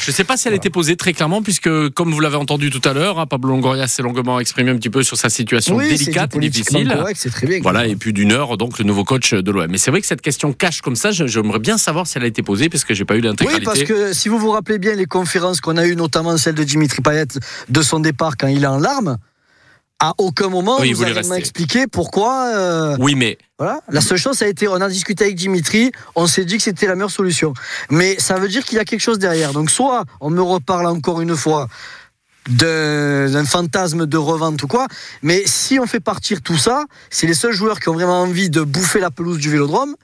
Je ne sais pas si elle a été posée très clairement, puisque comme vous l'avez entendu tout à l'heure, hein, Pablo Longoria s'est longuement exprimé un petit peu sur sa situation Oui, délicate difficile. correct, très bien. Voilà, et puis d'une heure, donc le nouveau coach de l'OM. Mais c'est vrai que cette question cache comme ça, j'aimerais bien savoir si elle a été posée, parce que j'ai pas eu Oui, l'intégralité. parce que si vous vous rappelez bien les conférences qu'on a eues, notamment celle de Dimitri Payet de son départ quand il est en larmes, à aucun moment Oui, il on nous voulait a vraiment rester. expliqué pourquoi. euh, Oui, mais Voilà. La seule chose, ça a été, on a discuté avec Dimitri, on s'est dit que c'était la meilleure solution. Mais ça veut dire qu'il y a quelque chose derrière. Donc soit on me reparle encore une fois d'un fantasme de revente ou quoi, mais si on fait partir tout ça, c'est les seuls joueurs qui ont vraiment envie de bouffer la pelouse du Vélodrome.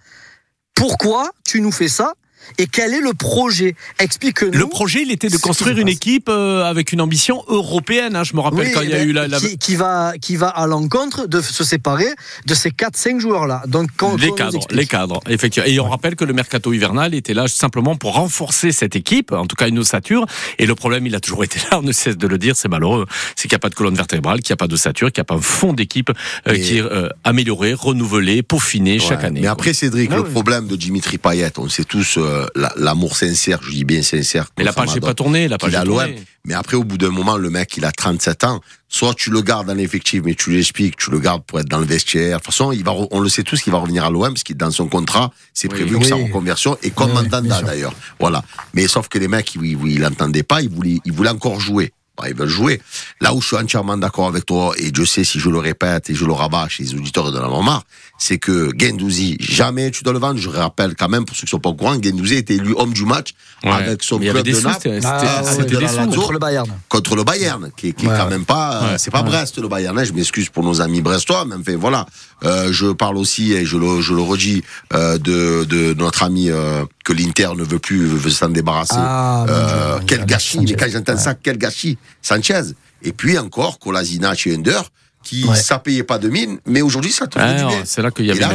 Pourquoi tu nous fais ça et quel est le projet? Explique-nous. le projet, il était de construire une équipe euh, avec une ambition européenne. hein. Je me rappelle Oui, quand il y a ben, eu la, la- qui, qui va qui va à l'encontre de se séparer de ces 4-5 joueurs là. Donc quand, les nous cadres, explique. les cadres, effectivement. Et on rappelle que le mercato hivernal était là simplement pour renforcer cette équipe, en tout cas une ossature. Et le problème, il a toujours été là, on ne cesse de le dire, c'est malheureux. C'est qu'il n'y a pas de colonne vertébrale, qu'il n'y a pas d'ossature, qu'il n'y a pas un fond d'équipe euh, qui est euh, amélioré, renouvelé, peaufiné chaque année. Mais quoi. après, Cédric, Ah le oui. problème de Dimitri Payet, on sait tous euh, la- l'amour sincère, je dis bien sincère. mais la page n'est pas tournée, la page est à l'OM. tournée. Mais après, au bout d'un moment, le mec, il a 37 ans. Soit tu le gardes dans l'effectif, mais tu l'expliques, tu le gardes pour être dans le vestiaire. De toute façon, il va, on le sait tous qu'il va revenir à l'OM, parce qu'il dans son contrat, c'est Oui. prévu que sa Oui. reconversion, et comme Oui, oui, Mandanda d'ailleurs. Voilà. Mais sauf que les mecs, ils, ils, ils l'entendaient pas, ils voulaient, ils voulaient encore jouer. Bah, ils veulent jouer. Là où je suis entièrement d'accord avec toi, et je sais si je le répète et je le rabats chez les auditeurs de la marre, c'est que Gendouzi, jamais tu dois le vendre. Je rappelle quand même, pour ceux qui sont pas au courant, Gendouzi été élu homme du match Ouais. avec son club de Naples c'était- Ah, ouais, contre le Bayern. contre le Bayern, qui, qui est quand même pas, euh, c'est pas Ouais. Brest le Bayern. hein, je m'excuse pour nos amis brestois, mais enfin voilà. Euh, je parle aussi et je le, je le redis euh, de, de notre ami euh, que l'Inter ne veut plus, veut s'en débarrasser. Ah, Euh, Dieu, quel Sanchez. gâchis Mais quand j'entends ça, quel gâchis Sanchez. Et puis encore Kolasinac et Under, qui Ouais. ça payait pas de mine, mais aujourd'hui ça te fait Ah, du bien. c'est là qu'il y avait là,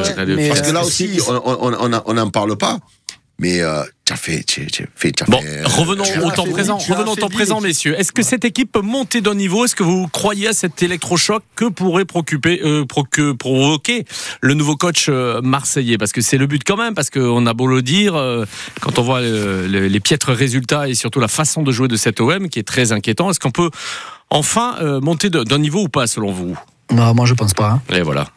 Parce que là aussi, on n'en parle pas. Mais euh, tu as fait, tu tu as fait, tu as Bon, fait, revenons au temps présent. Revenons au temps présent, messieurs. Est-ce que cette équipe peut monter d'un niveau? Est-ce que vous croyez à cet électrochoc? Que pourrait préoccuper, euh, provoquer le nouveau coach euh, marseillais? Parce que c'est le but quand même, parce qu'on a beau le dire, euh, quand on voit euh, le- les piètres résultats et surtout la façon de jouer de cet OM qui est très inquiétant, est-ce qu'on peut enfin euh, monter d'un niveau ou pas selon vous? Non, moi je pense pas. hein. Et voilà.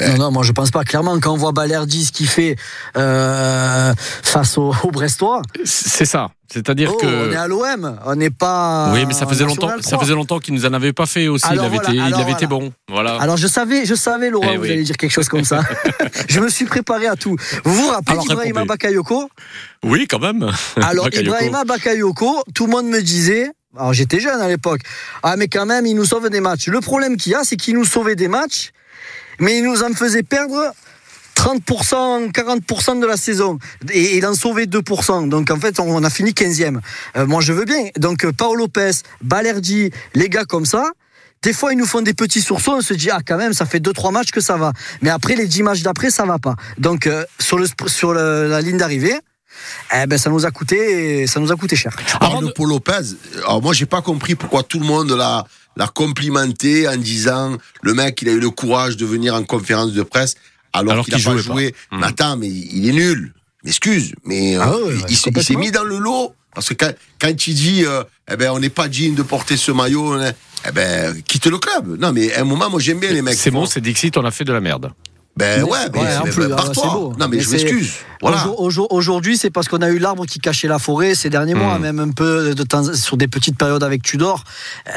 Non, non, moi je pense pas. Clairement, quand on voit Balerdi ce qu'il fait euh, face au, au Brestois, C'est ça. C'est-à-dire oh, que. on est à l'OM, on n'est pas. Oui, mais ça faisait longtemps, ça 3. faisait longtemps qu'il nous en avait pas fait aussi. Alors il avait voilà, été, il voilà. bon. Voilà. Alors je savais, je savais, Laurent, Eh vous oui. allez dire quelque chose comme ça. je me suis préparé à tout. Vous vous rappelez d'Ibrahima. Bakayoko? Oui, quand même. Alors. Ibrahima Bakayoko, tout le monde me disait. Alors j'étais jeune à l'époque. Ah mais quand même, il nous sauve des matchs. Le problème qu'il y a, c'est qu'il nous sauvait des matchs, mais il nous en faisait perdre 30%, 40% de la saison. Et il en sauvait 2%. Donc en fait, on a fini 15e. Euh, moi, je veux bien. Donc euh, Paolo Lopez, Balerdi, les gars comme ça. Des fois, ils nous font des petits sursauts, on se dit, ah, quand même, ça fait 2-3 matchs que ça va. Mais après, les 10 matchs d'après, ça va pas. Donc, euh, sur, la ligne d'arrivée, eh ben, ça nous a coûté, ça nous a coûté cher. Parles de Paul Lopez. Alors moi, j'ai pas compris pourquoi tout le monde l'a l'a complimenté en disant le mec, il a eu le courage de venir en conférence de presse alors, Alors qu'il a pas jouait joué. pas. Mais attends, mais il est nul. M'excuse, mais euh, Ah ouais, ouais, il, il s'est- mis dans le lot parce que quand, quand il dit euh, eh ben on n'est pas digne de porter ce maillot, hein, eh ben quitte le club. Non, mais à un moment, moi j'aime bien les mecs. C'est bon, c'est Dixit, on a fait de la merde. Ben ouais, mais, Ouais, mais- plus, beau. Non, mais, je m'excuse. Voilà. Aujourd- aujourd- Aujourd'hui, c'est parce qu'on a eu l'arbre qui cachait la forêt ces derniers mois, Mm. même un peu de temps, sur des petites périodes avec Tudor.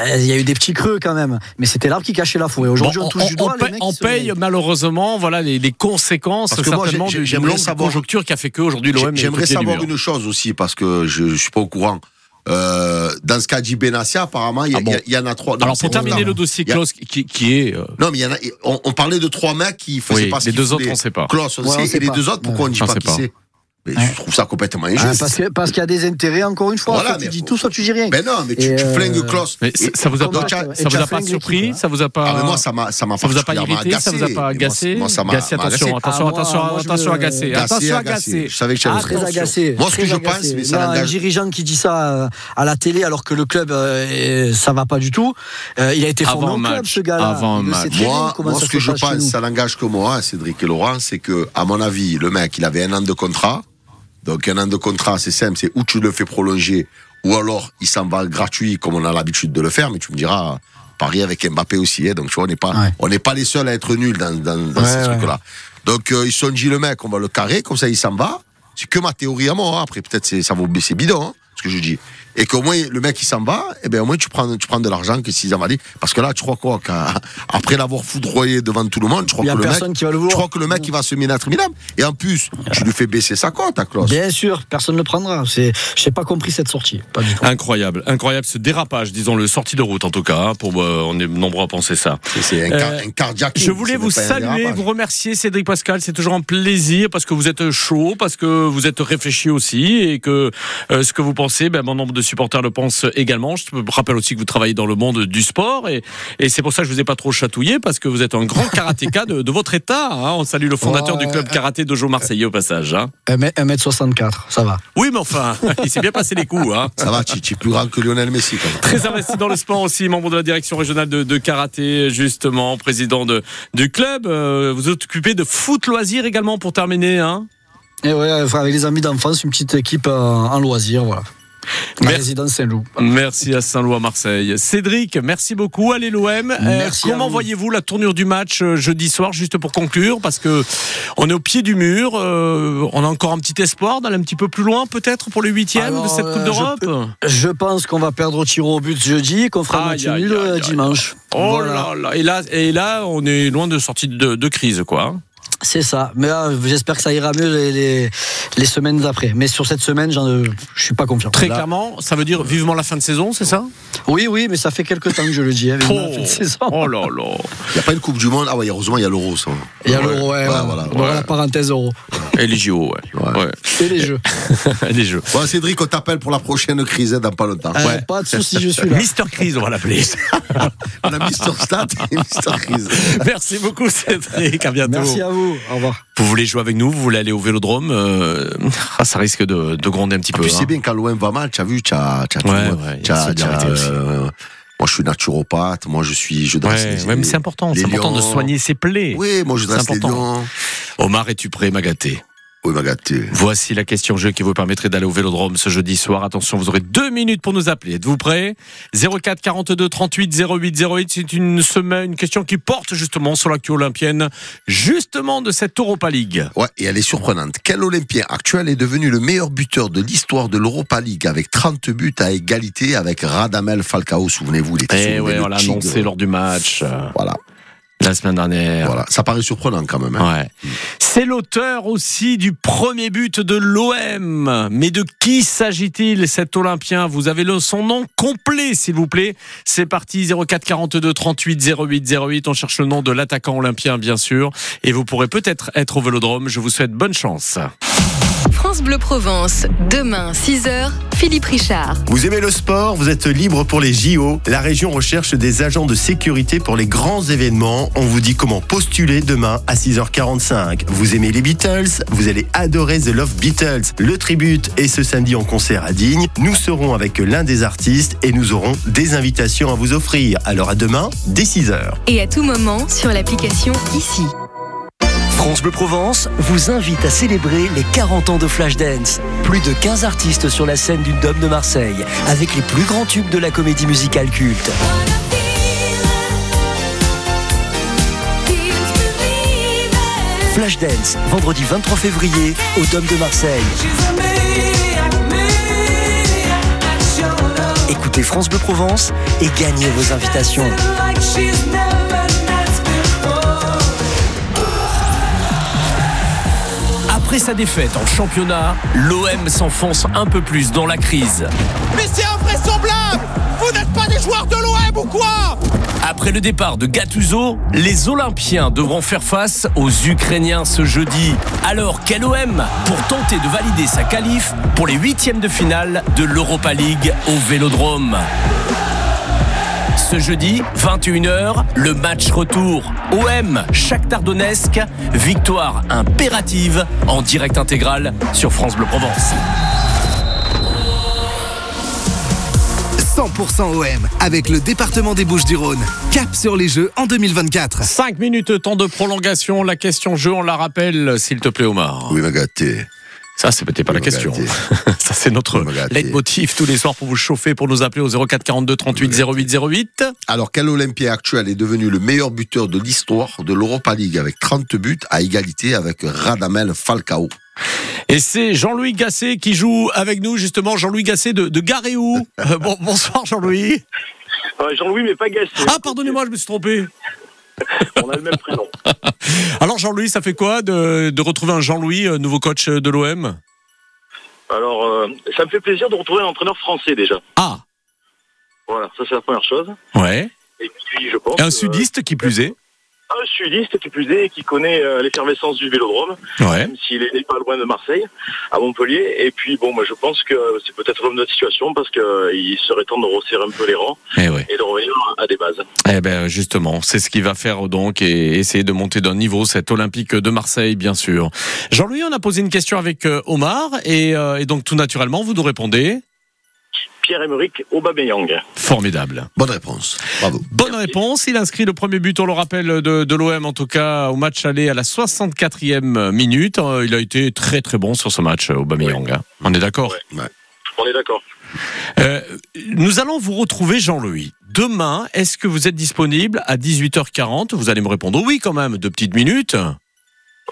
Euh, Il y a eu des petits creux quand même, mais c'était l'arbre qui cachait la forêt. Aujourd'hui, Bon, on touche du doigt. on paye, on malheureusement voilà, les, les conséquences Parce que moi, certainement d'une j'aimerais longue savoir- conjoncture qui a fait qu'aujourd'hui l'OM est J'aimerais savoir une chose aussi, parce que je ne suis pas au courant. Euh, dans ce dit Benassia, apparemment, il y, a- Ah bon il y en a trois. Non, Alors pour terminer le dossier a- Klaus qui, qui est... euh, Non, mais il y en a, on, on parlait de trois mecs qui faisaient Oui, pas ce les deux autres, on sait pas. Klaus, on Ouais, sait, on sait et les deux autres, pourquoi on ne dit On pas sait qui pas. c'est? Mais je trouve ça complètement Ah, injuste. parce que- parce qu'il y a des intérêts, encore une fois. Voilà, soit tu mais dis tout, soit tu dis rien. Ben non, mais tu, euh, flingues Klaus. Mais Et- ça vous a pas, et ça vous a pas surpris Ça vous a pas Ah, mais moi, ça m'a, ça m'a ça vous a pas particulièrement irrité Ça vous a agacé. pas agacé Moi, ça m'a Agacé, attention, agacé. attention, Ah, moi, attention, moi, attention, agacé. Agacé, Attention, agacé. agacé. Je savais que j'allais Très Attention. agacé. Moi, ce que très je pense, mais ça un dirigeant qui dit ça euh, à la télé alors que le club, euh, ça va pas du tout. Il a été formé Avant au un club, match. ce gars-là. Avant un Il le match. sait très bien Moi, comment moi ça ce que se je passe chez pense, nous. ça n'engage que moi, Cédric et Laurent, c'est que, à mon avis, le mec, il avait un an de contrat. Donc, un an de contrat, c'est simple, c'est où tu le fais prolonger, ou alors il s'en va gratuit, comme on a l'habitude de le faire. Mais tu me diras, Paris avec Mbappé aussi. hein. donc, tu vois, on n'est pas, Ouais. on n'est pas les seuls à être nuls dans, dans, dans Ouais, ces ouais. trucs-là. Donc, euh, ils se sont dit, le mec, on va le carrer, comme ça, il s'en va. C'est que ma théorie à moi. hein. Après, peut-être, c'est- ça vaut, c'est bidon, hein, ce que je dis. Et qu'au moins, le mec, il s'en va, et bien, au moins, tu prends, tu prends de l'argent que s'ils en valaient. Parce que là, tu crois quoi, qu'après l'avoir foudroyé devant tout le monde, tu crois Il y a que le mec, personne qui va le tu crois que le mec, il va se mettre minable. Et en plus, tu lui fais baisser sa cote, à Klaus. Bien sûr, personne ne le prendra. C'est, j'ai pas compris cette sortie. Pas du tout. Incroyable, incroyable ce dérapage, disons le sortie de route en tout cas. hein, Pour euh, on est nombreux à penser ça. C'est un, Euh, un cardiaque. Je voulais vous saluer, vous remercier, Cédric Pascal. C'est toujours un plaisir parce que vous êtes chaud, parce que vous êtes réfléchi aussi et que euh, ce que vous pensez, ben, mon nombre de supporters le pense également. Je me rappelle aussi que vous travaillez dans le monde du sport et, et c'est pour ça que je vous ai pas trop chatouillé parce que vous êtes un grand karatéka de, de votre état. hein. On salue le fondateur Ouais. du club karaté Dojo Marseillais au passage. hein. 1m64, ça va. Oui, mais enfin, il s'est bien passé les coups. Hein. Ça va, es plus grand que Lionel Messi, quand même. Très investi dans le sport aussi, membre de la direction régionale de, de karaté, justement, président de, du club. Euh, vous êtes occupé de foot loisirs également pour terminer. Hein Et ouais, enfin, avec les amis d'enfance, une petite équipe euh, en loisir, voilà. Merci. Saint-Loup. Merci à Saint-Loup à Marseille. Cédric, merci beaucoup. Allez l'OM. Euh, comment vous. voyez-vous la tournure du match euh, jeudi soir, juste pour conclure, parce que on est au pied du mur. euh, on a encore un petit espoir d'aller un petit peu plus loin, peut-être pour les huitièmes de cette Coupe d'Europe? je Je pense qu'on va perdre au tir au but jeudi et qu'on fera match aïe, nul dimanche. Oh Voilà. là là. Et là, et là, on est loin de sortie de, de crise, quoi. C'est ça. Mais là, j'espère que ça ira mieux les, les, les semaines d'après. Mais sur cette semaine, euh, je suis pas confiant. Très Là- clairement, ça veut dire vivement la fin de saison, c'est ça? Oui, oui, mais ça fait quelques temps que je le dis. hein, Oh, la fin de saison. oh là là. Il n'y a pas une Coupe du Monde? Ah ouais, heureusement, il y a l'Euro, ça. Il y a l'euro, ouais, Ouais, ouais. voilà. La parenthèse euro. Et les JO, ouais. Et les jeux. les jeux. Bon, Cédric, on t'appelle pour la prochaine crise hein, dans pas longtemps. Euh, Pas de soucis, je suis là. Mister Crise, on va l'appeler. On a Mister Stat et Mister Crise. Merci beaucoup, Cédric. À bientôt. Merci à vous. Au revoir. Vous voulez jouer avec nous Vous voulez aller au vélodrome euh, ah, Ça risque de, de gronder un petit En peu. plus, hein. c'est bien quand l'OM va mal, tu as vu, tu as, as Ouais, ouais, moi, je suis naturopathe, moi, je suis, je dresse Ouais, les- ouais, mais c'est important. C'est important de soigner ses plaies. Oui, moi, je dresse les lions. Omar, es-tu prêt, Magaté. Voici la question jeu qui vous permettrait d'aller au Vélodrome ce jeudi soir. Attention, vous aurez deux minutes pour nous appeler. Êtes-vous prêts? 04 42 38 08 08. C'est une semaine, une question qui porte justement sur l'actu olympienne, justement de cette Europa League. Ouais, et elle est surprenante. Quel Olympien actuel est devenu le meilleur buteur de l'histoire de l'Europa League avec 30 buts à égalité avec Radamel Falcao Souvenez-vous, il était Eh ouais, on l'a annoncé lors du match Voilà, la semaine dernière. voilà. Ça paraît surprenant quand même. hein. Ouais. C'est l'auteur aussi du premier but de l'OM. Mais de qui s'agit-il cet Olympien? Vous avez le, son nom complet, s'il vous plaît. C'est parti 04 42 38 08 08. On cherche le nom de l'attaquant olympien, bien sûr. Et vous pourrez peut-être être au Vélodrome. Je vous souhaite bonne chance. France Bleu Provence, demain 6h, Philippe Richard. Vous aimez le sport, vous êtes libre pour les JO. La région recherche des agents de sécurité pour les grands événements. On vous dit comment postuler demain à 6h45. Vous aimez les Beatles, vous allez adorer The Love Beatles. Le tribute est ce samedi en concert à Digne. Nous serons avec l'un des artistes et nous aurons des invitations à vous offrir. Alors à demain, dès 6h. Et à tout moment sur l'application ici. France Bleu Provence vous invite à célébrer les 40 ans de Flashdance. Plus de 15 artistes sur la scène du Dôme de Marseille, avec les plus grands tubes de la comédie musicale culte. Flashdance, vendredi 23 février, au Dôme de Marseille. Écoutez France Bleu Provence et gagnez vos invitations. Après sa défaite en championnat, l'OM s'enfonce un peu plus dans la crise. Mais c'est invraisemblable Vous Vous n'êtes pas des joueurs de l'OM ou quoi? Après le départ de Gattuso, les Olympiens devront faire face aux Ukrainiens ce jeudi. Alors, quel OM pour tenter de valider sa qualif pour les huitièmes de finale de l'Europa League au Vélodrome? Ce jeudi, 21h, le match retour. OM, Shakhtar Donetsk, victoire impérative en direct intégral sur France Bleu Provence. 100% OM avec le département des Bouches-du-Rhône. Cap sur les Jeux en 2024. 5 minutes, temps de prolongation. La question jeu, on la rappelle, s'il te plaît, Omar. Oui, m'a gâté. Ça, c'est peut-être pas la question. Ça, c'est notre leitmotiv tous les soirs pour vous chauffer, pour nous appeler au 04 42 38 08 08. Alors, quel Olympien actuel est devenu le meilleur buteur de l'histoire de l'Europa League avec 30 buts à égalité avec Radamel Falcao? Et c'est Jean-Louis Gasset qui joue avec nous, justement, Jean-Louis Gasset de, de Garéou. Euh, bon, bonsoir Jean-Louis. Jean-Louis, mais pas Gasset. Ah, pardonnez-moi, je me suis trompé. On a le même prénom. Alors Jean-Louis, ça fait quoi de, de retrouver un Jean-Louis, euh, nouveau coach de l'OM Alors, euh, ça me fait plaisir de retrouver un entraîneur français déjà. Ah Voilà, ça c'est la première chose. Ouais. Et puis, je pense... Et un sudiste qui plus est un sudiste qui plus est, qui connaît euh, l'effervescence du vélodrome, ouais. même s'il est pas loin de Marseille, à Montpellier. Et puis bon, moi je pense que c'est peut-être l'homme de notre situation parce qu'il serait temps de resserrer un peu les rangs et, ouais. et de revenir à des bases. Eh ben justement, c'est ce qu'il va faire donc et essayer de monter d'un niveau cet Olympique de Marseille, bien sûr. Jean-Louis, on a posé une question avec Omar et, euh, et donc tout naturellement, vous nous répondez. Pierre-Emerick Aubameyang. Formidable. Bonne réponse. Bravo. Bonne réponse. Il inscrit le premier but, on le rappelle, de, de l'OM, en tout cas, au match aller à la 64e minute. Il a été très très bon sur ce match, Aubameyang. Ouais. On est d'accord ouais. On est d'accord. Euh, nous allons vous retrouver, Jean-Louis. Demain, est-ce que vous êtes disponible à 18h40 Vous allez me répondre oui quand même, deux petites minutes.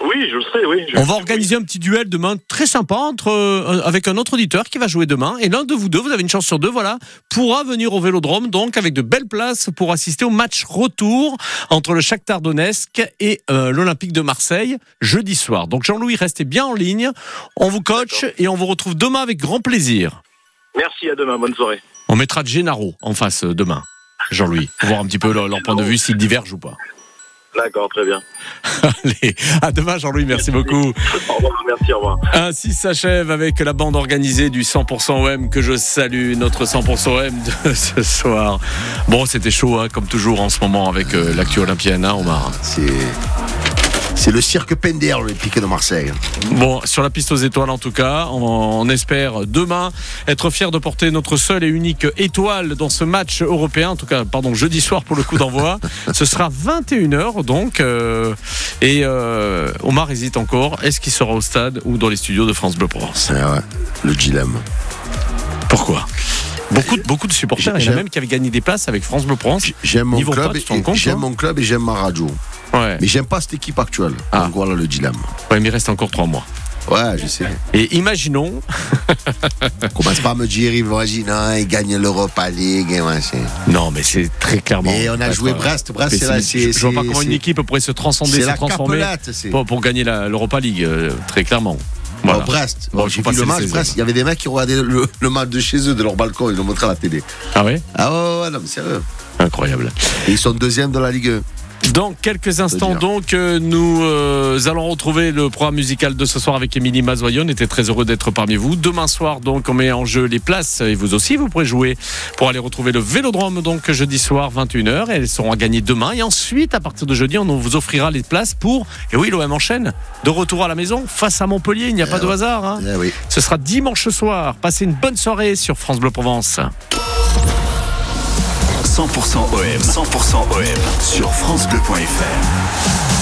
Oui, je le serai, oui. On va organiser un petit duel demain très sympa entre, euh, avec un autre auditeur qui va jouer demain. Et l'un de vous deux, vous avez une chance sur deux, voilà, pourra venir au Vélodrome, donc avec de belles places pour assister au match retour entre le Shakhtar Donetsk et euh, l'Olympique de Marseille jeudi soir. Donc Jean-Louis, restez bien en ligne. On vous coach et on vous retrouve demain avec grand plaisir. Merci, à demain, bonne soirée. On mettra Gennaro en face euh, demain, Jean-Louis, pour voir un petit peu leur, leur point de vue s'ils divergent ou pas. D'accord, très bien. Allez, à demain Jean-Louis, merci beaucoup. Au revoir, merci, au revoir. Ainsi s'achève avec la bande organisée du 100% OM que je salue, notre 100% OM de ce soir. Bon, c'était chaud, hein, comme toujours en ce moment avec euh, l'actu olympienne, hein, Omar? C'est. C'est le cirque Pender, le piqué de Marseille. Bon, sur la piste aux étoiles en tout cas, on, on espère demain être fier de porter notre seule et unique étoile dans ce match européen, en tout cas, pardon, jeudi soir pour le coup d'envoi. ce sera 21h donc. Euh, et euh, Omar hésite encore, est-ce qu'il sera au stade ou dans les studios de France Bleu Provence? Ouais, Le dilemme. Pourquoi? Beaucoup, beaucoup de supporters, il y en a même qui avaient gagné des places avec France Bleu Provence. J'aime mon, club, pas, compte, j'aime toi mon club et j'aime ma radio. Ouais. Mais j'aime pas cette équipe actuelle. Ah. Donc voilà le dilemme. Ouais, mais il reste encore trois mois. Ouais, je sais. Et imaginons. Commence pas à me dire, imagine, hein, il gagne l'Europa League et machin. Non, mais c'est très clairement. Et on a joué Brest. Brest, c'est là. Je, je vois pas comment une équipe pourrait se transcender, se transformer pour, pour, gagner l'Europa League, euh, très clairement. Voilà. Bon, Brest, bon, le match Brest, il y avait des mecs qui regardaient le, le, match de chez eux, de leur balcon, ils l'ont montré à la télé. Ah ouais? Ah ouais, ouais, non, mais sérieux. Incroyable. Et ils sont deuxième de la Ligue 1. Dans quelques instants, donc, euh, nous euh, allons retrouver le programme musical de ce soir avec Émilie Mazoyon. On était très heureux d'être parmi vous. Demain soir, donc, on met en jeu les places et vous aussi, vous pourrez jouer pour aller retrouver le Vélodrome, donc, jeudi soir, 21h. Elles seront à gagner demain. Et ensuite, à partir de jeudi, on vous offrira les places pour, et oui, l'OM enchaîne, de retour à la maison face à Montpellier. Il n'y a eh pas de hasard. Hein. Eh oui. Ce sera dimanche soir. Passez une bonne soirée sur France Bleu Provence. 100% OM, 100% OM sur francebleu.fr.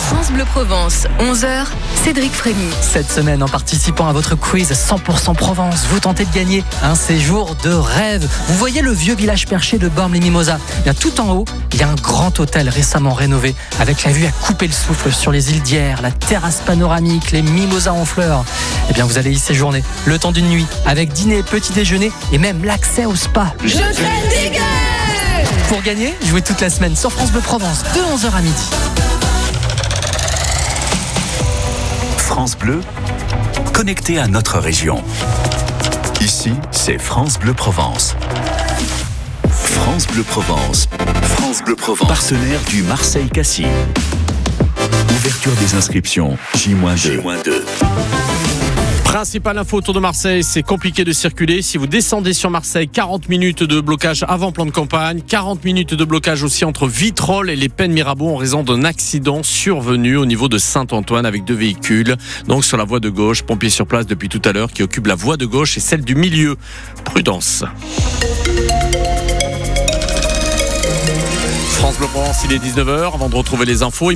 France Bleu Provence, 11h, Cédric Frémy. Cette semaine, en participant à votre quiz 100% Provence, vous tentez de gagner un séjour de rêve. Vous voyez le vieux village perché de Bormes-les-Mimosas Bien tout en haut, il y a un grand hôtel récemment rénové avec la vue à couper le souffle sur les îles d'Hier, la terrasse panoramique, les mimosas en fleurs. Eh bien, vous allez y séjourner le temps d'une nuit avec dîner, petit déjeuner et même l'accès au spa. Je fais des Pour gagner, jouez toute la semaine sur France Bleu Provence de 11h à midi. France Bleu, connecté à notre région. Ici, c'est France Bleu Provence. France Bleu Provence. France Bleu Provence. Partenaire du Marseille Cassis. Ouverture des inscriptions. J-2. Principale info autour de Marseille, c'est compliqué de circuler. Si vous descendez sur Marseille, 40 minutes de blocage avant plan de campagne, 40 minutes de blocage aussi entre Vitrolles et les Pennes Mirabeau en raison d'un accident survenu au niveau de Saint-Antoine avec deux véhicules. Donc sur la voie de gauche, pompiers sur place depuis tout à l'heure qui occupent la voie de gauche et celle du milieu. Prudence. France Bleu Provence, il est 19h. Avant de retrouver les infos,